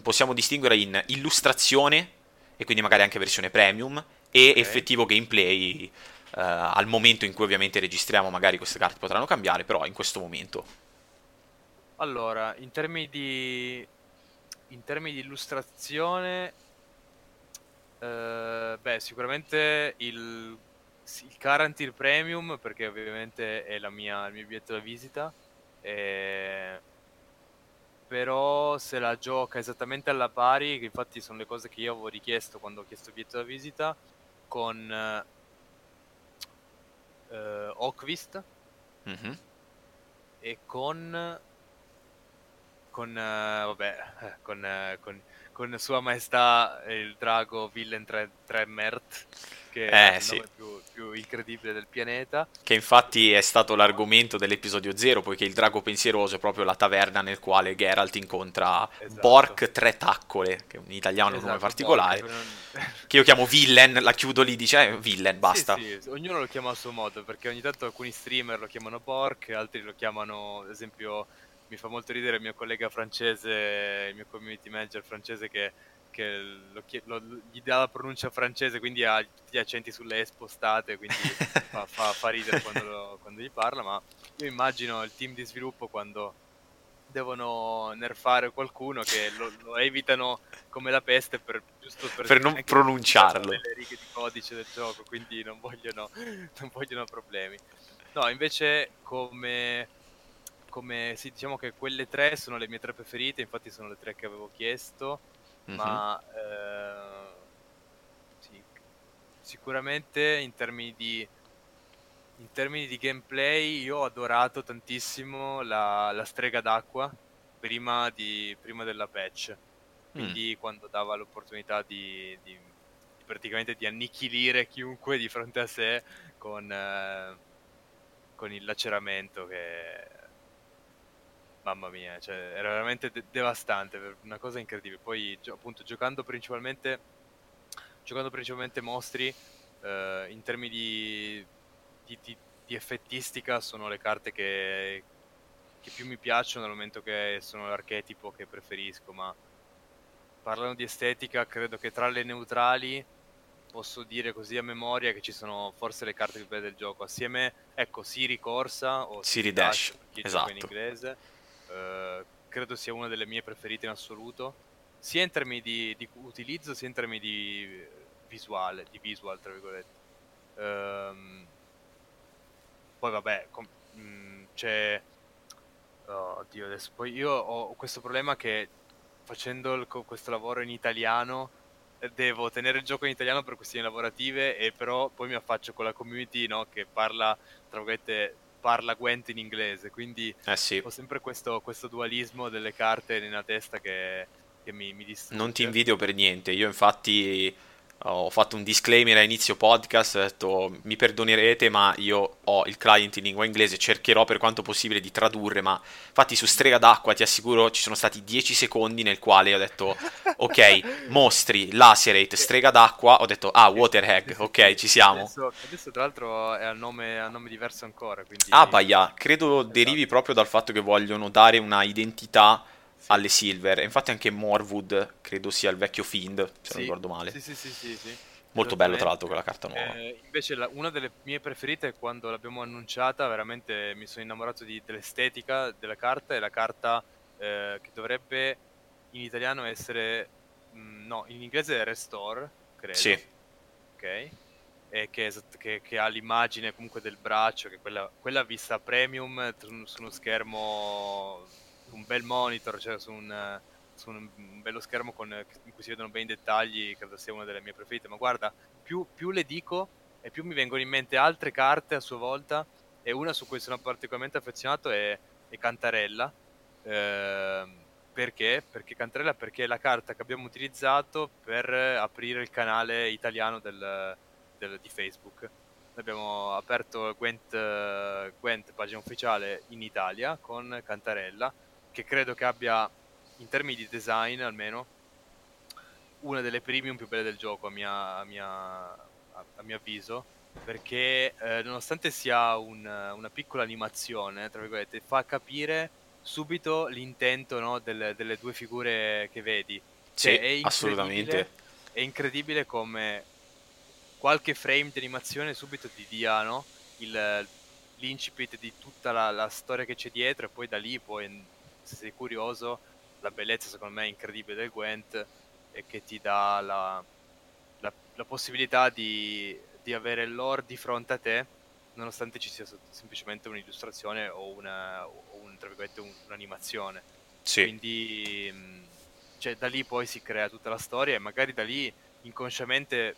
possiamo distinguere in illustrazione e quindi magari anche versione premium e okay. effettivo gameplay uh, al momento in cui ovviamente registriamo magari queste carte potranno cambiare però in questo momento allora in termini di in termini di illustrazione uh, beh sicuramente il il Carantil Premium perché ovviamente è mia, il mio biglietto da visita. E... Però se la gioca esattamente alla pari, che infatti sono le cose che io avevo richiesto quando ho chiesto il biglietto da visita, con uh, Oakvist mm-hmm. e con con uh, vabbè con, uh, con, con Sua Maestà il drago Villain 3, 3 Mert che eh, è il sì. più, più, incredibile del pianeta. Che infatti è stato l'argomento dell'episodio 0, poiché il drago pensieroso è proprio la taverna nel quale Geralt incontra esatto. Bork Tre Taccole, che è un italiano esatto, nome particolare, Bork, non... che io chiamo Villain, la chiudo lì, dice eh, Villain, basta. Sì, sì, ognuno lo chiama a suo modo, perché ogni tanto alcuni streamer lo chiamano Bork, altri lo chiamano, ad esempio, mi fa molto ridere il mio collega francese, il mio community manager francese che che lo, lo, gli dà la pronuncia francese, quindi ha tutti gli accenti sulle E spostate, quindi fa, fa, fa, ridere quando, lo, quando, gli parla, ma io immagino il team di sviluppo quando devono nerfare qualcuno che lo, lo evitano come la peste per, giusto per, per non pronunciarlo. le righe di codice del gioco, quindi non vogliono, non vogliono problemi. No, invece come come sì, diciamo che quelle tre sono le mie tre preferite, infatti sono le tre che avevo chiesto, mm-hmm. ma eh, sì, sicuramente in termini di in termini di gameplay io ho adorato tantissimo la, la strega d'acqua prima, di, prima della patch quindi mm. quando dava l'opportunità di, di, di, praticamente di annichilire chiunque di fronte a sé con, eh, con il laceramento che mamma mia cioè, era veramente de- devastante una cosa incredibile poi gio- appunto giocando principalmente giocando principalmente mostri eh, in termini di, di, di, di effettistica sono le carte che, che più mi piacciono dal momento che sono l'archetipo che preferisco ma parlando di estetica, credo che tra le neutrali posso dire così a memoria che ci sono forse le carte più belle del gioco. Assieme, ecco, Siri Corsa o Siri Dash, Dash esatto. in inglese. Uh, credo sia una delle mie preferite in assoluto, sia in termini di, di utilizzo sia in termini di visuale, di visual, tra virgolette. Um, poi vabbè, com- mh, mm, c'è... Oh, Dio, adesso poi io ho questo problema che facendo il, questo lavoro in italiano eh, devo tenere il gioco in italiano per questioni lavorative e però poi mi affaccio con la community no, che parla, tra virgolette, parla Gwent in inglese, quindi eh sì. ho sempre questo, questo, dualismo delle carte nella testa che, che mi, mi distrugge. Non ti invidio per niente, io infatti ho fatto un disclaimer a inizio podcast, ho detto mi perdonerete ma io ho il client in lingua inglese, cercherò per quanto possibile di tradurre, ma infatti su Strega d'acqua ti assicuro ci sono stati 10 secondi nel quale ho detto ok, mostri, lacerate, Strega d'acqua, ho detto ah, Waterhag, ok, ci siamo. Adesso, adesso tra l'altro è a nome, nome diverso ancora, quindi... Ah, baia, credo esatto. derivi proprio dal fatto che vogliono dare una identità alle Silver. Infatti anche Morwood credo sia il vecchio Fiend, se non ricordo male. Sì, sì, sì, sì, sì. Molto bello tra l'altro quella carta nuova. Eh, invece la, una delle mie preferite quando l'abbiamo annunciata, veramente mi sono innamorato di, dell'estetica della carta, è la carta eh, che dovrebbe in italiano essere... Mh, mm, no, in inglese è Restore, credo. Sì. Ok. E che, che, che, ha l'immagine comunque del braccio, che quella, quella vista premium su uno schermo un bel monitor, cioè su un, su un, bello schermo con, in cui si vedono bene i dettagli, credo sia una delle mie preferite. Ma guarda, più, più le dico e più mi vengono in mente altre carte a sua volta. E una su cui sono particolarmente affezionato è, è Cantarella. Eh, perché? Perché Cantarella perché è la carta che abbiamo utilizzato per aprire il canale italiano del, del, di Facebook. Abbiamo aperto Gwent, Gwent, pagina ufficiale in Italia con Cantarella che credo che abbia, in termini di design almeno, una delle premium più belle del gioco, a, mia, a, mia, a mio avviso, perché eh, nonostante sia un, una piccola animazione, tra virgolette, fa capire subito l'intento no, delle, delle, due figure che vedi. Cioè, sì, è assolutamente. È incredibile come qualche frame di animazione subito ti dia no, il, l'incipit di tutta la, la, storia che c'è dietro e poi da lì puoi se sei curioso, la bellezza secondo me è incredibile del Gwent e che ti dà la, la, la possibilità di, di, avere l'ore di fronte a te, nonostante ci sia semplicemente un'illustrazione o, una, o un, un, un'animazione. Sì. Quindi cioè, da lì poi si crea tutta la storia e magari da lì inconsciamente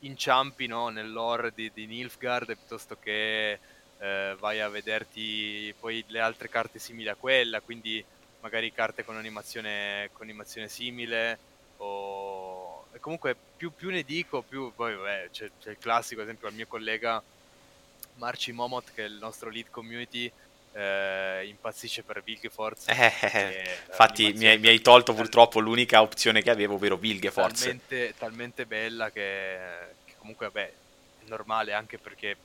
inciampi no, nell'ore di, di Nilfgaard piuttosto che eh, vai a vederti poi le altre carte simili a quella, quindi magari carte con animazione, con animazione simile o... E comunque più, più, ne dico, più poi vabbè, c'è, c'è, il classico, ad esempio, al mio collega Marci Momot, che è il nostro lead community, eh, impazzisce per Vilgefortz. Eh, infatti mi hai, mi hai, tolto purtroppo l'unica opzione che avevo, ovvero Vilgefortz. Talmente, talmente bella che, che comunque vabbè, è normale anche perché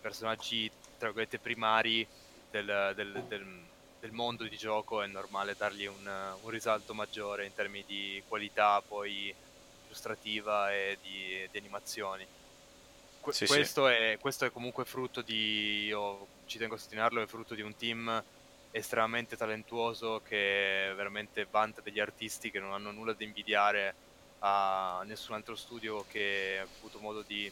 personaggi tra virgolette primari del, del, del, del, mondo di gioco è normale dargli un, un, risalto maggiore in termini di qualità poi illustrativa e di, di animazioni. Que- sì, questo, sì. È, questo, È, comunque frutto di, io ci tengo a sottolinearlo, è frutto di un team estremamente talentuoso che veramente vanta degli artisti che non hanno nulla da invidiare a nessun altro studio che ha avuto modo di,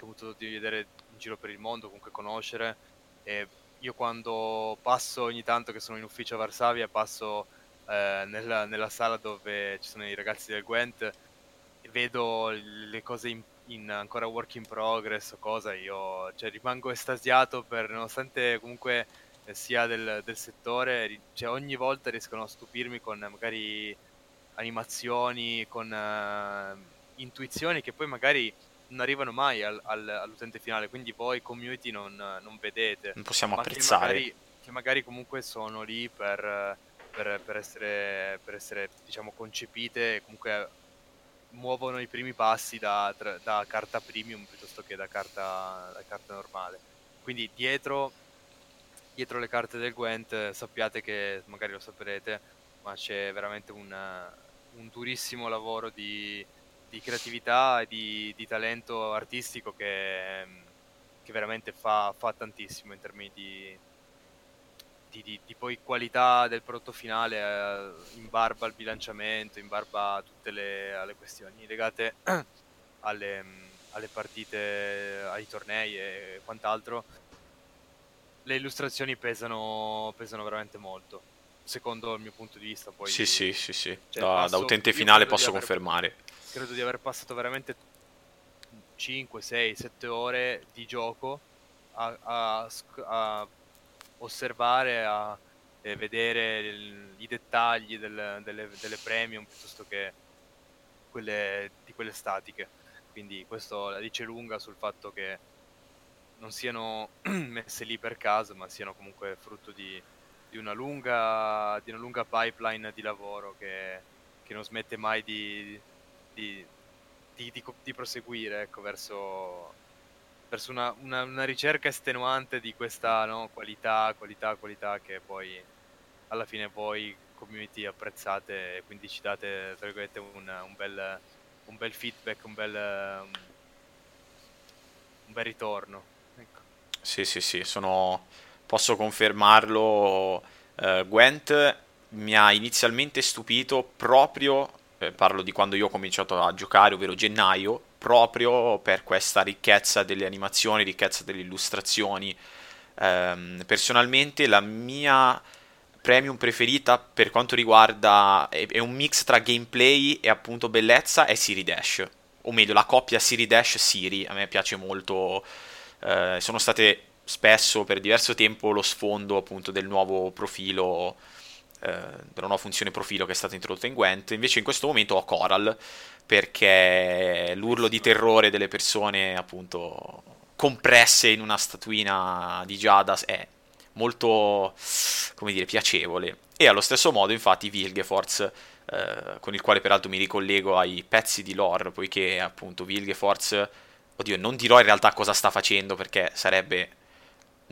avuto di vedere giro per il mondo, comunque conoscere. E io quando passo ogni tanto che sono in ufficio a Varsavia, passo eh, nella, nella, sala dove ci sono i ragazzi del Gwent vedo le cose in, in ancora work in progress o cosa, io cioè, rimango estasiato per, nonostante comunque sia del, del settore, cioè, ogni volta riescono a stupirmi con magari animazioni, con uh, intuizioni che poi magari non arrivano mai al, al, all'utente finale, quindi voi community non, non vedete. Non possiamo apprezzare. Che magari, che magari, comunque sono lì per, per, per, essere, per essere, diciamo, concepite e comunque muovono i primi passi da, da carta premium piuttosto che da carta, da carta normale. Quindi dietro, dietro le carte del Gwent sappiate che, magari lo saprete, ma c'è veramente un, un durissimo lavoro di di creatività e di, di talento artistico che, che veramente fa, fa, tantissimo in termini di, di, di, poi qualità del prodotto finale eh, in barba al bilanciamento, in barba a tutte le alle questioni legate alle, alle partite, ai tornei e quant'altro. Le illustrazioni pesano, pesano veramente molto secondo il mio punto di vista. Poi, sì, sì, sì, sì. Cioè, da, da, utente finale posso confermare. Credo di aver passato veramente 5, 6, 7 ore di gioco a, a, a osservare, a vedere il, i dettagli del, delle, delle, premium piuttosto che quelle, di quelle statiche. Quindi questo la dice lunga sul fatto che non siano messe lì per caso, ma siano comunque frutto di, di una lunga, di una lunga pipeline di lavoro che, che non smette mai di, di, di, di proseguire ecco, verso, verso una, una, una, ricerca estenuante di questa no, qualità, qualità, qualità che poi alla fine voi community apprezzate e quindi ci date tra virgolette un, un, bel, un bel feedback, un bel, un bel ritorno. Ecco. Sì, sì, sì, sono posso confermarlo. Uh, Gwent mi ha inizialmente stupito proprio, eh, parlo di quando io ho cominciato a giocare, ovvero gennaio, proprio per questa ricchezza delle animazioni, ricchezza delle illustrazioni. Um, personalmente la mia premium preferita per quanto riguarda è, è, un mix tra gameplay e appunto bellezza è Siri Dash o meglio la coppia Siri Dash Siri a me piace molto uh, sono state spesso per diverso tempo lo sfondo appunto del nuovo profilo eh, della nuova funzione profilo che è stata introdotta in Gwent. Invece in questo momento ho Coral perché l'urlo di terrore delle persone appunto compresse in una statuina di Jadas è molto come dire piacevole. E allo stesso modo infatti Vilgefortz eh, con il quale peraltro mi ricollego ai pezzi di lore poiché appunto Vilgefortz oddio non dirò in realtà cosa sta facendo perché sarebbe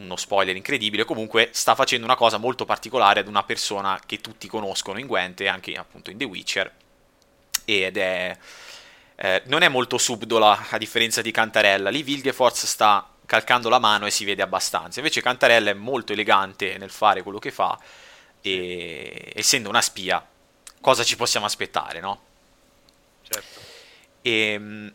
uno spoiler incredibile, comunque sta facendo una cosa molto particolare ad una persona che tutti conoscono in Gwent e anche appunto in The Witcher ed è eh, non è molto subdola a differenza di Cantarella, lì Vilgefortz sta calcando la mano e si vede abbastanza, invece Cantarella è molto elegante nel fare quello che fa e essendo una spia cosa ci possiamo aspettare, no? Certo. E, ehm,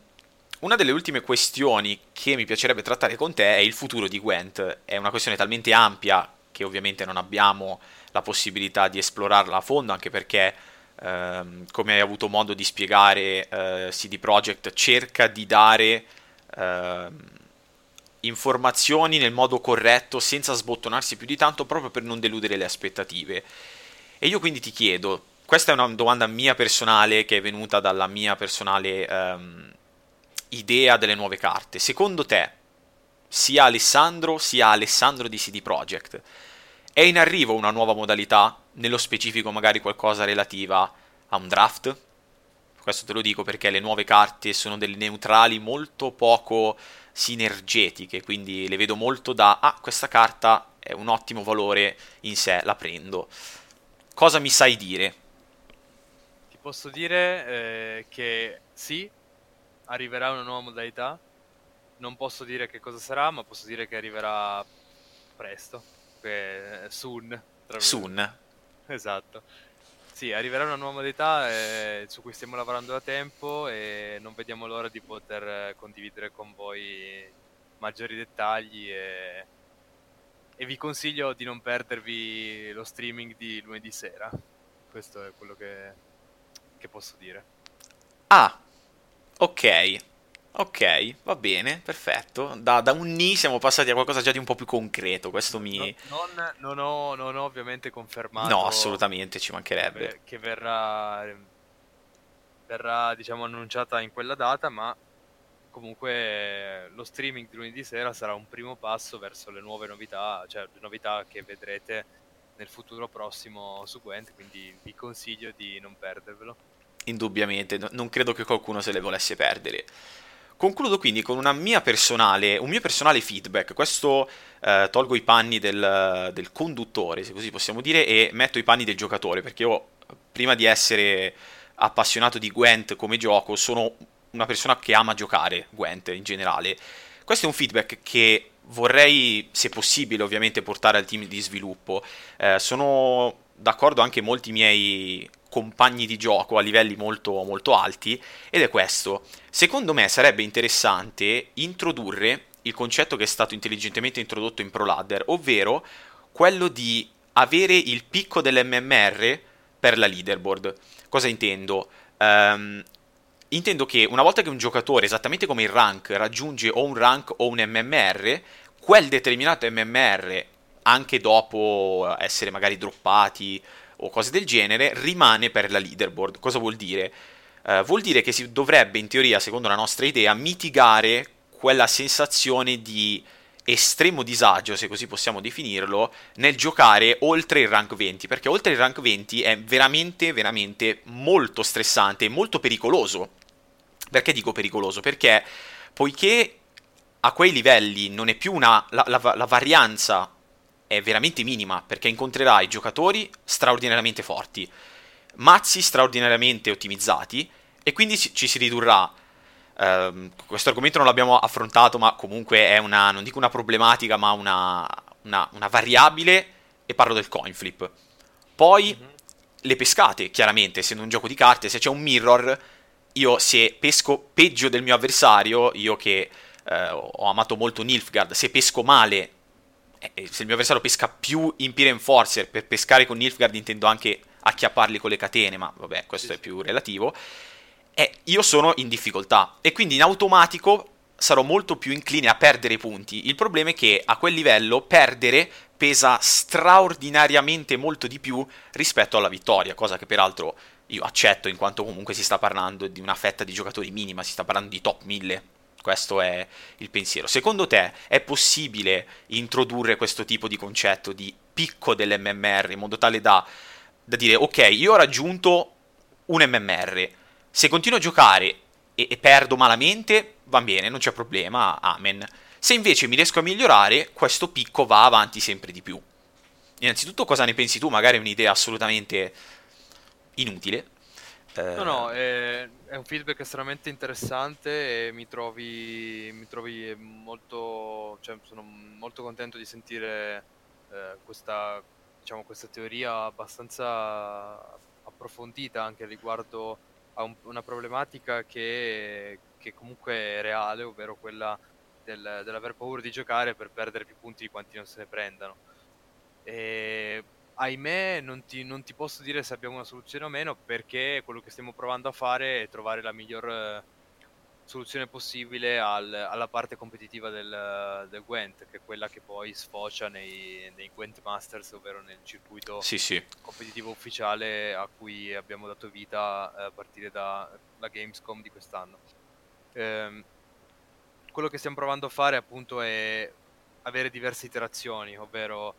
una delle ultime questioni che mi piacerebbe trattare con te è il futuro di Gwent. È una questione talmente ampia che ovviamente non abbiamo la possibilità di esplorarla a fondo, anche perché, ehm, come hai avuto modo di spiegare, eh, CD Projekt cerca di dare ehm, informazioni nel modo corretto senza sbottonarsi più di tanto proprio per non deludere le aspettative. E io quindi ti chiedo, questa è una domanda mia personale che è venuta dalla mia personale... Ehm, idea delle nuove carte. Secondo te, sia Alessandro sia Alessandro di CD Projekt, è in arrivo una nuova modalità, nello specifico magari qualcosa relativa a un draft? Questo te lo dico perché le nuove carte sono delle neutrali molto poco sinergetiche, quindi le vedo molto da ah, questa carta è un ottimo valore in sé, la prendo. Cosa mi sai dire? Ti posso dire eh, che sì, arriverà una nuova modalità. Non posso dire che cosa sarà, ma posso dire che arriverà presto. Che soon. Soon. Esatto. Sì, arriverà una nuova modalità eh, su cui stiamo lavorando da tempo e non vediamo l'ora di poter condividere con voi maggiori dettagli e, e vi consiglio di non perdervi lo streaming di lunedì sera. Questo è quello che, che posso dire. Ah, ok. Ok, va bene, perfetto. Da, da, un ni siamo passati a qualcosa già di un po' più concreto. Questo mi. No, non, non, ho, non, ho, ovviamente confermato. No, assolutamente, ci mancherebbe. Che verrà, verrà, diciamo, annunciata in quella data, ma comunque lo streaming di lunedì sera sarà un primo passo verso le nuove novità, cioè le novità che vedrete nel futuro prossimo su Gwent, quindi vi consiglio di non perdervelo. Indubbiamente, non credo che qualcuno se le volesse perdere. Concludo quindi con un mio personale feedback. Questo eh, tolgo i panni del, del, conduttore, se così possiamo dire, e metto i panni del giocatore, perché io, prima di essere appassionato di Gwent come gioco, sono una persona che ama giocare Gwent in generale. Questo è un feedback che vorrei, se possibile, ovviamente portare al team di sviluppo. Eh, sono d'accordo anche molti miei compagni di gioco a livelli molto, molto alti ed è questo. Secondo me sarebbe interessante introdurre il concetto che è stato intelligentemente introdotto in ProLadder, ovvero quello di avere il picco dell'MMR per la leaderboard. Cosa intendo? Um, intendo che una volta che un giocatore, esattamente come il rank, raggiunge o un rank o un MMR, quel determinato MMR, anche dopo essere magari droppati o cose del genere, rimane per la leaderboard. Cosa vuol dire? Uh, vuol dire che si dovrebbe, in teoria, secondo la nostra idea, mitigare quella sensazione di estremo disagio, se così possiamo definirlo, nel giocare oltre il rank 20, perché oltre il rank 20 è veramente, veramente molto stressante e molto pericoloso. Perché dico pericoloso? Perché poiché a quei livelli non è più una... la, la, la varianza è veramente minima, perché incontrerai giocatori straordinariamente forti, mazzi straordinariamente ottimizzati, e quindi ci si ridurrà Uh, questo argomento non l'abbiamo affrontato, ma comunque è una, non dico una problematica, ma una, una, una variabile, e parlo del coin flip. Poi mm-hmm. le pescate, chiaramente, essendo un gioco di carte, se c'è un mirror, io se pesco peggio del mio avversario, io che uh, ho amato molto Nilfgaard, se pesco male, eh, eh, se il mio avversario pesca più Impire Enforcer, per pescare con Nilfgaard intendo anche acchiapparli con le catene, ma vabbè, questo è più relativo eh, io sono in difficoltà e quindi in automatico sarò molto più incline a perdere punti. Il problema è che a quel livello perdere pesa straordinariamente molto di più rispetto alla vittoria, cosa che peraltro io accetto in quanto comunque si sta parlando di una fetta di giocatori minima, si sta parlando di top 1000. Questo è il pensiero. Secondo te è possibile introdurre questo tipo di concetto di picco dell'MMR in modo tale da, da dire ok, io ho raggiunto un MMR, se continuo a giocare e, e perdo malamente, va bene, non c'è problema, amen. Se invece mi riesco a migliorare, questo picco va avanti sempre di più. Innanzitutto, cosa ne pensi tu? Magari è un'idea assolutamente inutile. No, no, è, è, un feedback estremamente interessante e mi trovi, mi trovi molto, cioè, sono molto contento di sentire eh, questa, diciamo, questa teoria abbastanza approfondita anche riguardo a un, una problematica che, che, comunque è reale, ovvero quella del, dell'aver paura di giocare per perdere più punti di quanti non se ne prendano. E, ahimè, non ti, non ti, posso dire se abbiamo una soluzione o meno, perché quello che stiamo provando a fare è trovare la miglior soluzione possibile al, alla parte competitiva del, del, Gwent, che è quella che poi sfocia nei, nei Gwent Masters, ovvero nel circuito sì, sì. competitivo ufficiale a cui abbiamo dato vita eh, a partire dalla Gamescom di quest'anno. Eh, quello che stiamo provando a fare appunto è avere diverse iterazioni, ovvero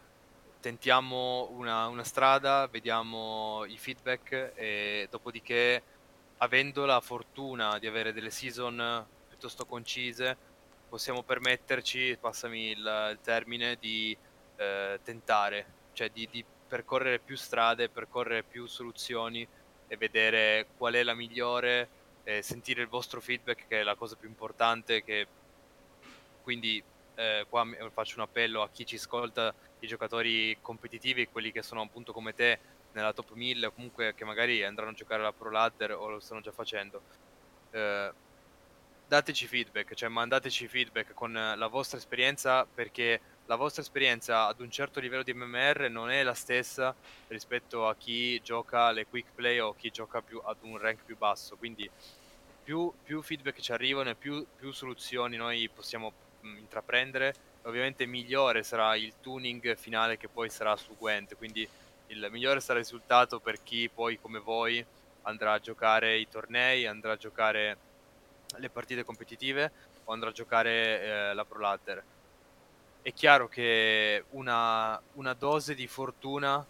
tentiamo una, una strada, vediamo i feedback e dopodiché avendo la fortuna di avere delle season piuttosto concise, possiamo permetterci, passami il, il termine, di eh, tentare, cioè di, di, percorrere più strade, percorrere più soluzioni e vedere qual è la migliore, e sentire il vostro feedback che è la cosa più importante. Che... Quindi eh, qua faccio un appello a chi ci ascolta, i giocatori competitivi, quelli che sono appunto come te, nella top 1000 o comunque che magari andranno a giocare alla Pro Ladder o lo stanno già facendo. Eh, dateci feedback, cioè mandateci feedback con la vostra esperienza perché la vostra esperienza ad un certo livello di MMR non è la stessa rispetto a chi gioca le quick play o chi gioca più ad un rank più basso. Quindi più, più feedback ci arrivano e più, più soluzioni noi possiamo mm, intraprendere, ovviamente migliore sarà il tuning finale che poi sarà su Gwent. Quindi il migliore sarà il risultato per chi poi come voi andrà a giocare i tornei, andrà a giocare le partite competitive o andrà a giocare eh, la Pro Ladder è chiaro che una, una, dose di fortuna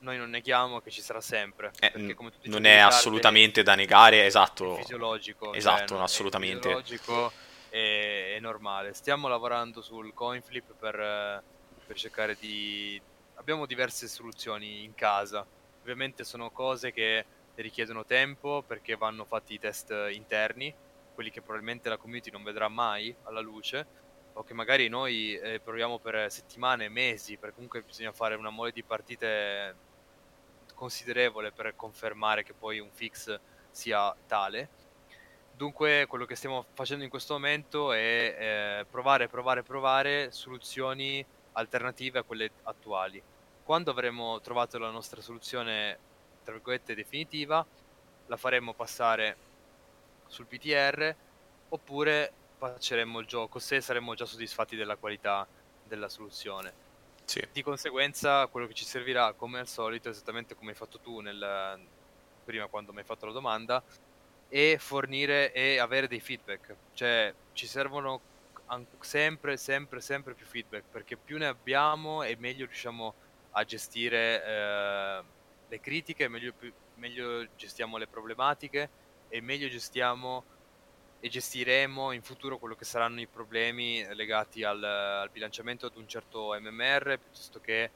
noi non neghiamo che ci sarà sempre. Eh, non è assolutamente da negare, esatto. È fisiologico. Esatto, cioè, assolutamente. È fisiologico e è normale. Stiamo lavorando sul coin flip per, per cercare di... Abbiamo diverse soluzioni in casa. Ovviamente sono cose che richiedono tempo perché vanno fatti i test interni, quelli che probabilmente la community non vedrà mai alla luce o che magari noi eh, proviamo per settimane, mesi, perché comunque bisogna fare una mole di partite considerevole per confermare che poi un fix sia tale. Dunque quello che stiamo facendo in questo momento è eh, provare, provare, provare soluzioni alternative a quelle attuali. Quando avremo trovato la nostra soluzione, tra virgolette, definitiva, la faremo passare sul PTR oppure facceremmo il gioco se saremmo già soddisfatti della qualità della soluzione. Sì. Di conseguenza, quello che ci servirà, come al solito, esattamente come hai fatto tu nel, prima quando mi hai fatto la domanda, è fornire e avere dei feedback. Cioè, ci servono sempre, sempre, sempre più feedback, perché più ne abbiamo e meglio riusciamo a gestire eh, le critiche, meglio, più, meglio gestiamo le problematiche e meglio gestiamo e gestiremo in futuro quello che saranno i problemi legati al, al bilanciamento ad un certo MMR piuttosto che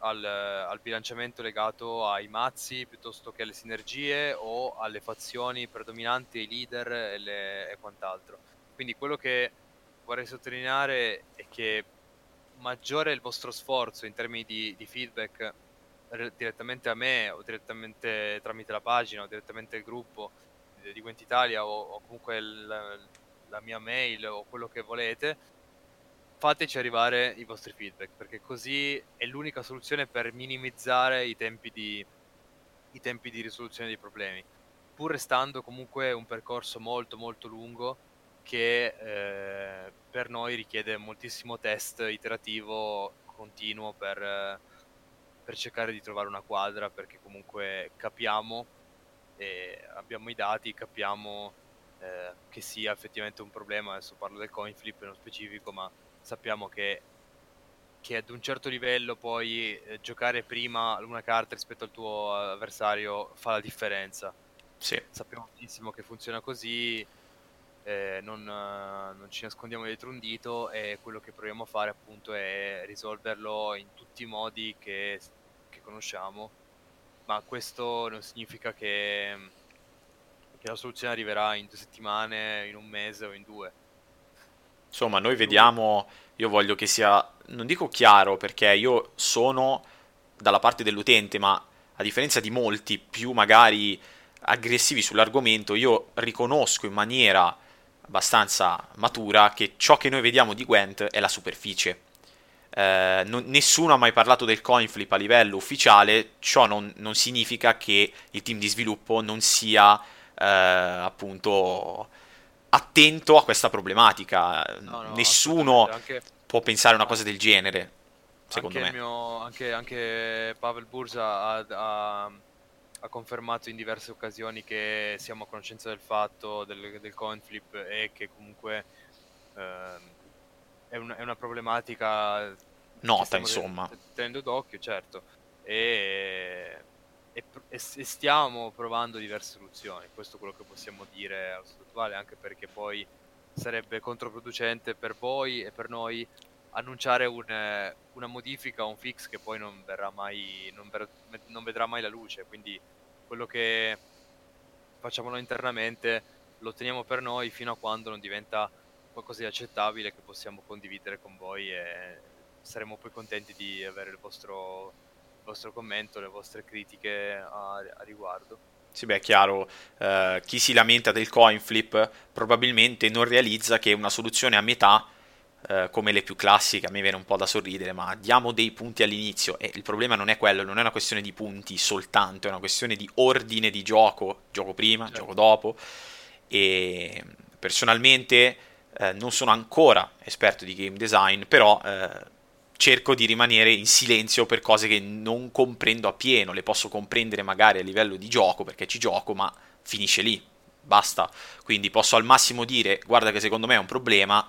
al, al, bilanciamento legato ai mazzi piuttosto che alle sinergie o alle fazioni predominanti, ai leader e, le, e quant'altro. Quindi quello che vorrei sottolineare è che maggiore è il vostro sforzo in termini di, di feedback direttamente a me o direttamente tramite la pagina o direttamente il gruppo di Gwent Italia o, o comunque il, la mia mail o quello che volete, fateci arrivare i vostri feedback perché così è l'unica soluzione per minimizzare i tempi di, i tempi di risoluzione dei problemi, pur restando comunque un percorso molto molto lungo che eh, per noi richiede moltissimo test iterativo continuo per, per cercare di trovare una quadra perché comunque capiamo e abbiamo i dati, capiamo eh, che sia effettivamente un problema, adesso parlo del coin flip nello specifico, ma sappiamo che, che ad un certo livello poi eh, giocare prima una carta rispetto al tuo avversario fa la differenza. Sì. Sappiamo benissimo che funziona così, eh, non, non, ci nascondiamo dietro un dito e quello che proviamo a fare appunto è risolverlo in tutti i modi che, che conosciamo ma questo non significa che, che la soluzione arriverà in due settimane, in un mese o in due. Insomma, noi vediamo, io voglio che sia, non dico chiaro perché io sono dalla parte dell'utente, ma a differenza di molti più magari aggressivi sull'argomento, io riconosco in maniera abbastanza matura che ciò che noi vediamo di Gwent è la superficie. Eh, non, nessuno ha mai parlato del coin flip a livello ufficiale, ciò non, non significa che il team di sviluppo non sia eh, appunto attento a questa problematica. No, no, Nessuno anche, può pensare una cosa del genere, secondo anche me. Mio, anche, anche, Pavel Bursa ha, ha, ha, confermato in diverse occasioni che siamo a conoscenza del fatto del, del coin flip e che comunque... Eh, è, un, è una problematica nota, insomma. Tenendo d'occhio, certo. E, e, e, stiamo provando diverse soluzioni. Questo è quello che possiamo dire allo stato attuale, anche perché poi sarebbe controproducente per voi e per noi annunciare un, una modifica un fix che poi non verrà mai non, ver, non vedrà mai la luce quindi quello che facciamo noi internamente lo teniamo per noi fino a quando non diventa qualcosa di accettabile che possiamo condividere con voi e saremo poi contenti di avere il vostro, vostro commento, le vostre critiche a, a riguardo. Sì, beh, è chiaro, eh, chi si lamenta del coin flip probabilmente non realizza che una soluzione a metà, eh, come le più classiche, a me viene un po' da sorridere, ma diamo dei punti all'inizio e il problema non è quello, non è una questione di punti soltanto, è una questione di ordine di gioco, gioco prima, certo. gioco dopo e personalmente eh, non sono ancora esperto di game design, però eh, cerco di rimanere in silenzio per cose che non comprendo appieno, le posso comprendere magari a livello di gioco perché ci gioco, ma finisce lì, basta. Quindi posso al massimo dire guarda che secondo me è un problema,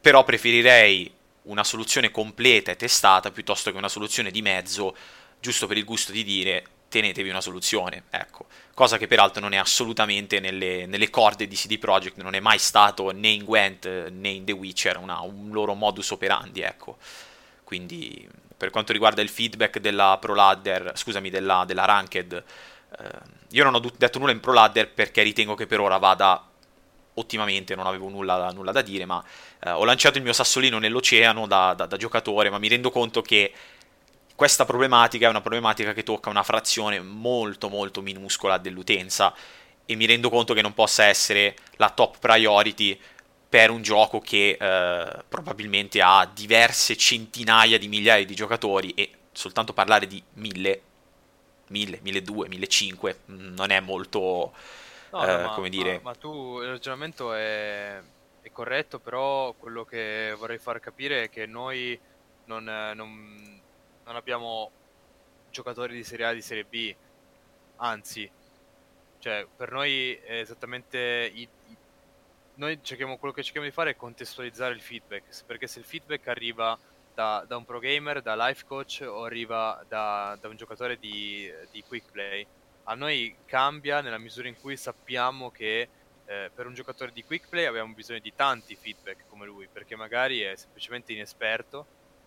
però preferirei una soluzione completa e testata piuttosto che una soluzione di mezzo, giusto per il gusto di dire tenetevi una soluzione, ecco. Cosa che peraltro non è assolutamente nelle, nelle corde di CD Projekt, non è mai stato né in Gwent né in The Witcher una, un loro modus operandi, ecco. Quindi per quanto riguarda il feedback della Pro Ladder, scusami, della, della Ranked, eh, io non ho detto nulla in Pro Ladder perché ritengo che per ora vada ottimamente, non avevo nulla, nulla da dire, ma eh, ho lanciato il mio sassolino nell'oceano da, da, da giocatore, ma mi rendo conto che questa problematica è una problematica che tocca una frazione molto molto minuscola dell'utenza e mi rendo conto che non possa essere la top priority per un gioco che eh, probabilmente ha diverse centinaia di migliaia di giocatori e soltanto parlare di mille, mille, mille due, mille cinque non è molto, no, eh, no, come dire... Ma, ma, tu, il ragionamento è, è, corretto, però quello che vorrei far capire è che noi non, non, non abbiamo giocatori di Serie A di Serie B, anzi, cioè per noi è esattamente i, noi cerchiamo, quello che cerchiamo di fare è contestualizzare il feedback, perché se il feedback arriva da, da un pro gamer, da life coach o arriva da, da un giocatore di, di, quick play, a noi cambia nella misura in cui sappiamo che eh, per un giocatore di quick play abbiamo bisogno di tanti feedback come lui, perché magari è semplicemente inesperto,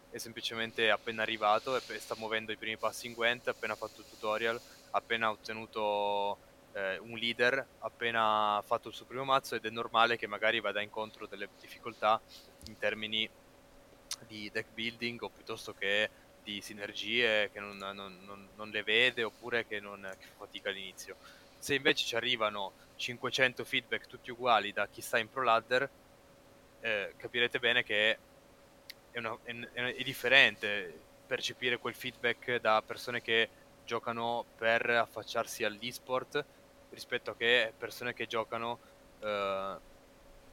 è semplicemente appena arrivato e sta muovendo i primi passi in Gwent, appena fatto il tutorial, appena ottenuto eh, un leader appena fatto il suo primo mazzo ed è normale che magari vada incontro delle difficoltà in termini di deck building o piuttosto che di sinergie che non, non, non, non le vede oppure che, che fa fatica all'inizio. Se invece ci arrivano 500 feedback tutti uguali da chi sta in Pro Ladder, eh, capirete bene che è, una, è, è, differente percepire quel feedback da persone che giocano per affacciarsi all'esport rispetto a che persone che giocano uh,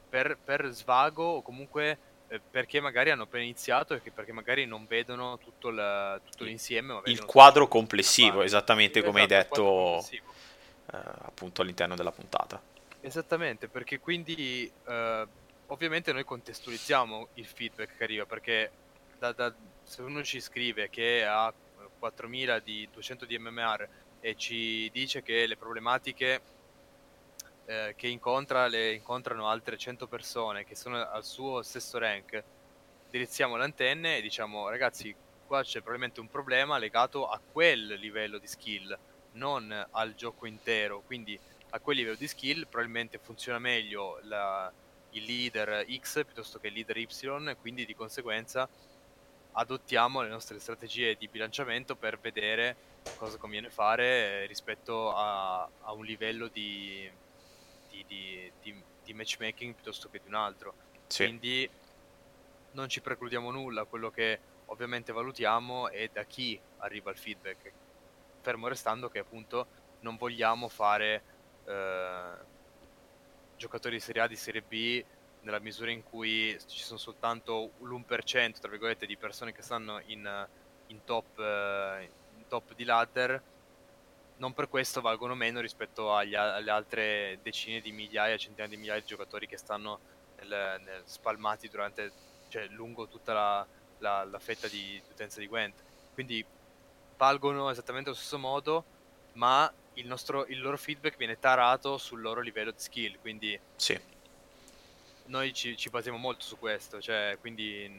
per, per, svago o comunque eh, perché magari hanno appena iniziato e che perché magari non vedono tutto, il, tutto l'insieme. il quadro complessivo, esattamente come hai esatto, detto uh, appunto all'interno della puntata. Esattamente, perché quindi uh, ovviamente noi contestualizziamo il feedback che arriva, perché da, da, se uno ci scrive che ha 4000 di 200 di MMR e ci dice che le problematiche eh, che incontra le incontrano altre 100 persone che sono al suo stesso rank, indirizziamo le antenne e diciamo ragazzi qua c'è probabilmente un problema legato a quel livello di skill, non al gioco intero, quindi a quel livello di skill probabilmente funziona meglio la, il leader X piuttosto che il leader Y, quindi di conseguenza adottiamo le nostre strategie di bilanciamento per vedere cosa conviene fare rispetto a, a un livello di, di, di, di, matchmaking piuttosto che di un altro. Sì. Quindi non ci precludiamo nulla, quello che ovviamente valutiamo è da chi arriva il feedback, fermo restando che appunto non vogliamo fare eh, giocatori di Serie A di Serie B nella misura in cui ci sono soltanto l'1% tra virgolette di persone che stanno in, in top eh, top di ladder non per questo valgono meno rispetto agli, alle altre decine di migliaia, centinaia di migliaia di giocatori che stanno nel, nel spalmati durante, cioè lungo tutta la, la, la fetta di, di utenza di Gwent. Quindi valgono esattamente allo stesso modo, ma il, nostro, il loro feedback viene tarato sul loro livello di skill. Quindi sì. Noi ci, ci basiamo molto su questo, cioè quindi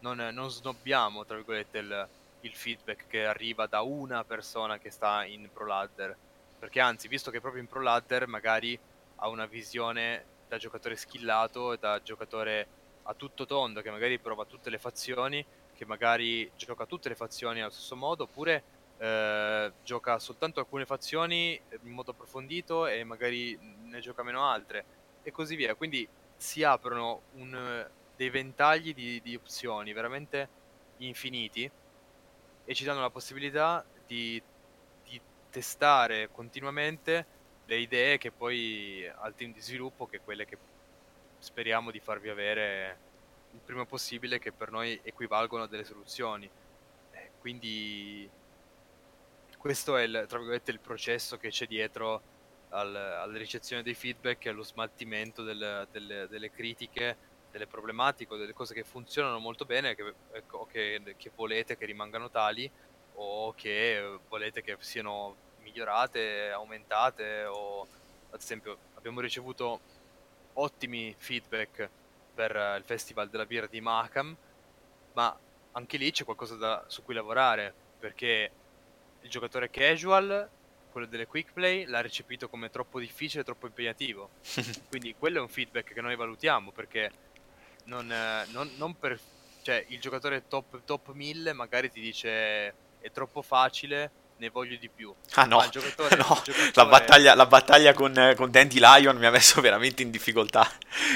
non, non snobbiamo, tra virgolette, il il feedback che arriva da una persona che sta in Pro Ladder. Perché anzi, visto che proprio in Pro Ladder magari ha una visione da giocatore skillato da giocatore a tutto tondo, che magari prova tutte le fazioni, che magari gioca tutte le fazioni allo stesso modo, oppure eh, gioca soltanto alcune fazioni in modo approfondito e magari ne gioca meno altre, e così via. Quindi si aprono un, dei ventagli di, di opzioni veramente infiniti e ci danno la possibilità di, di testare continuamente le idee che poi al team di sviluppo, che quelle che speriamo di farvi avere il prima possibile, che per noi equivalgono a delle soluzioni. Eh, quindi questo è il, il processo che c'è dietro al, alla ricezione dei feedback e allo smaltimento del, del, delle critiche, delle problematiche, delle cose che funzionano molto bene che, ecco, che, che volete che rimangano tali o che volete che siano migliorate, aumentate o ad esempio abbiamo ricevuto ottimi feedback per il festival della birra di Mahakam ma anche lì c'è qualcosa da, su cui lavorare perché il giocatore casual, quello delle quick play, l'ha recepito come troppo difficile, troppo impegnativo. Quindi quello è un feedback che noi valutiamo perché non, non, non per... Cioè, il giocatore top, top 1000 magari ti dice è troppo facile, ne voglio di più. Ah no, no. Giocatore... La, battaglia, la battaglia con, con Dandy Lion mi ha messo veramente in difficoltà.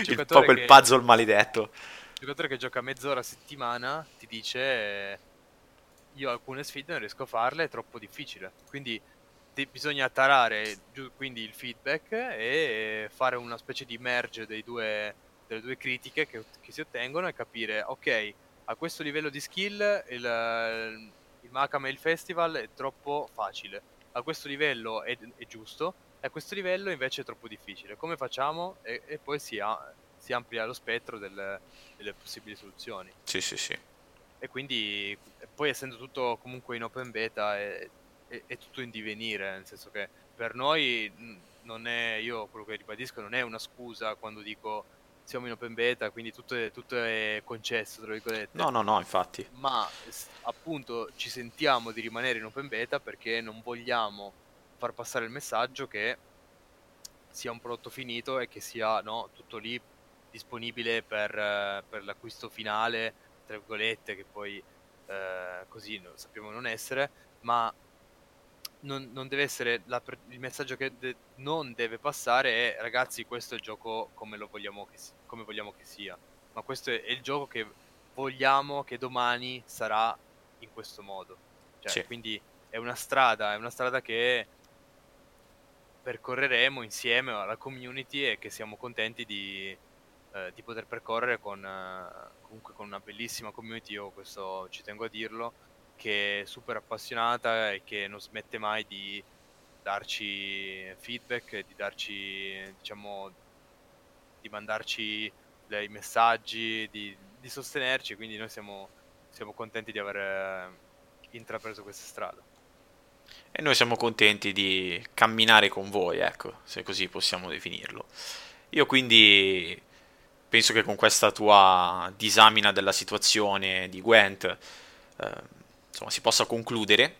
Il, il po' quel puzzle maledetto. Il giocatore che gioca mezz'ora a settimana ti dice io alcune sfide non riesco a farle, è troppo difficile. Quindi te, bisogna tarare giù, quindi il feedback e fare una specie di merge due, delle due critiche che, che, si ottengono e capire, ok, a questo livello di skill il, il Macam e il festival è troppo facile, a questo livello è, è giusto, e a questo livello invece è troppo difficile. Come facciamo? E, e poi si, ha, si, amplia lo spettro del, delle possibili soluzioni. Sì, sì, sì e quindi poi essendo tutto comunque in open beta è, è, è, tutto in divenire, nel senso che per noi non è, io quello che ribadisco, non è una scusa quando dico siamo in open beta, quindi tutto è, tutto è concesso, tra virgolette. No, no, no, infatti. Ma appunto ci sentiamo di rimanere in open beta perché non vogliamo far passare il messaggio che sia un prodotto finito e che sia no, tutto lì disponibile per, per l'acquisto finale tra virgolette, che poi eh, così sappiamo non essere, ma non, non deve essere la, il messaggio che de, non deve passare è ragazzi questo è il gioco come lo vogliamo che, come vogliamo che sia, ma questo è, è, il gioco che vogliamo che domani sarà in questo modo. Cioè, sì. Quindi è una strada, è una strada che percorreremo insieme alla community e che siamo contenti di, eh, di poter percorrere con, eh, comunque con una bellissima community, io questo ci tengo a dirlo, che è super appassionata e che non smette mai di darci feedback, di darci, diciamo, di mandarci i messaggi, di, di sostenerci, quindi noi siamo, siamo contenti di aver eh, intrapreso questa strada. E noi siamo contenti di camminare con voi, ecco, se così possiamo definirlo. Io quindi penso che con questa tua disamina della situazione di Gwent eh, insomma, si possa concludere.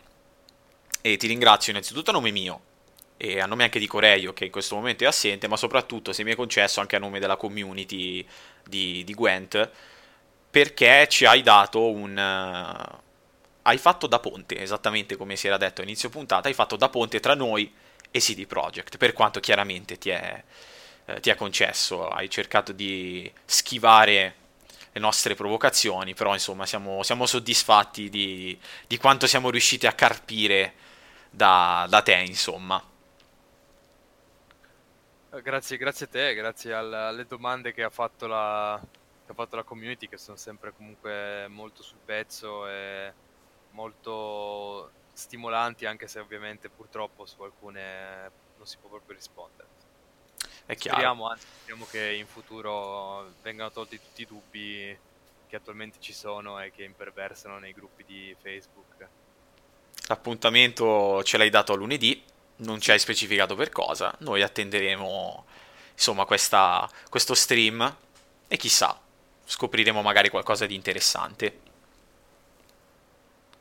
E ti ringrazio innanzitutto a nome mio e a nome anche di Coreio che in questo momento è assente ma soprattutto se mi è concesso anche a nome della community di, di Gwent perché ci hai dato un... Uh, hai fatto da ponte, esattamente come si era detto a inizio puntata, hai fatto da ponte tra noi e CD Projekt, per quanto chiaramente ti è, eh, ti è concesso, hai cercato di schivare le nostre provocazioni, però insomma siamo, siamo soddisfatti di, di, quanto siamo riusciti a carpire da, da te, insomma. Eh, grazie, grazie a te, grazie alle domande che ha, la, che ha fatto la community, che sono sempre comunque molto sul pezzo e molto stimolanti, anche se ovviamente purtroppo su alcune non si può proprio rispondere. È chiaro. Speriamo, anzi, speriamo che in futuro vengano tolti tutti i dubbi che attualmente ci sono e che imperversano nei gruppi di Facebook. L'appuntamento ce l'hai dato a lunedì, non ci hai specificato per cosa, noi attenderemo insomma questa, questo stream e chissà, scopriremo magari qualcosa di interessante.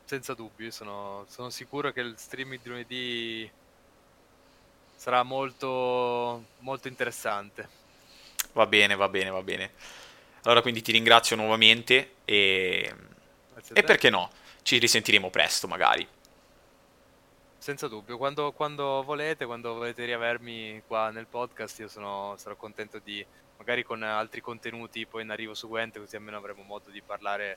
Senza dubbio, sono, sono sicuro che il stream di lunedì sarà molto, molto interessante. Va bene, va bene, va bene. Allora quindi ti ringrazio nuovamente e, e perché no, ci risentiremo presto magari. Senza dubbio, quando, quando volete, quando volete riavermi qua nel podcast, io sono, sarò contento di, magari con altri contenuti poi in arrivo seguente, così almeno avremo modo di parlare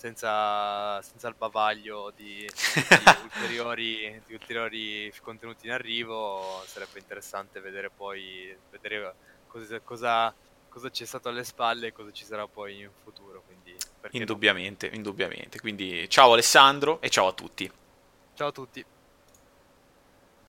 senza, senza il bavaglio di, di, ulteriori, di, ulteriori, contenuti in arrivo. Sarebbe interessante vedere poi vedere cosa, cosa, cosa c'è stato alle spalle e cosa ci sarà poi in futuro. Quindi, indubbiamente, no? indubbiamente. Quindi ciao Alessandro e ciao a tutti. Ciao a tutti.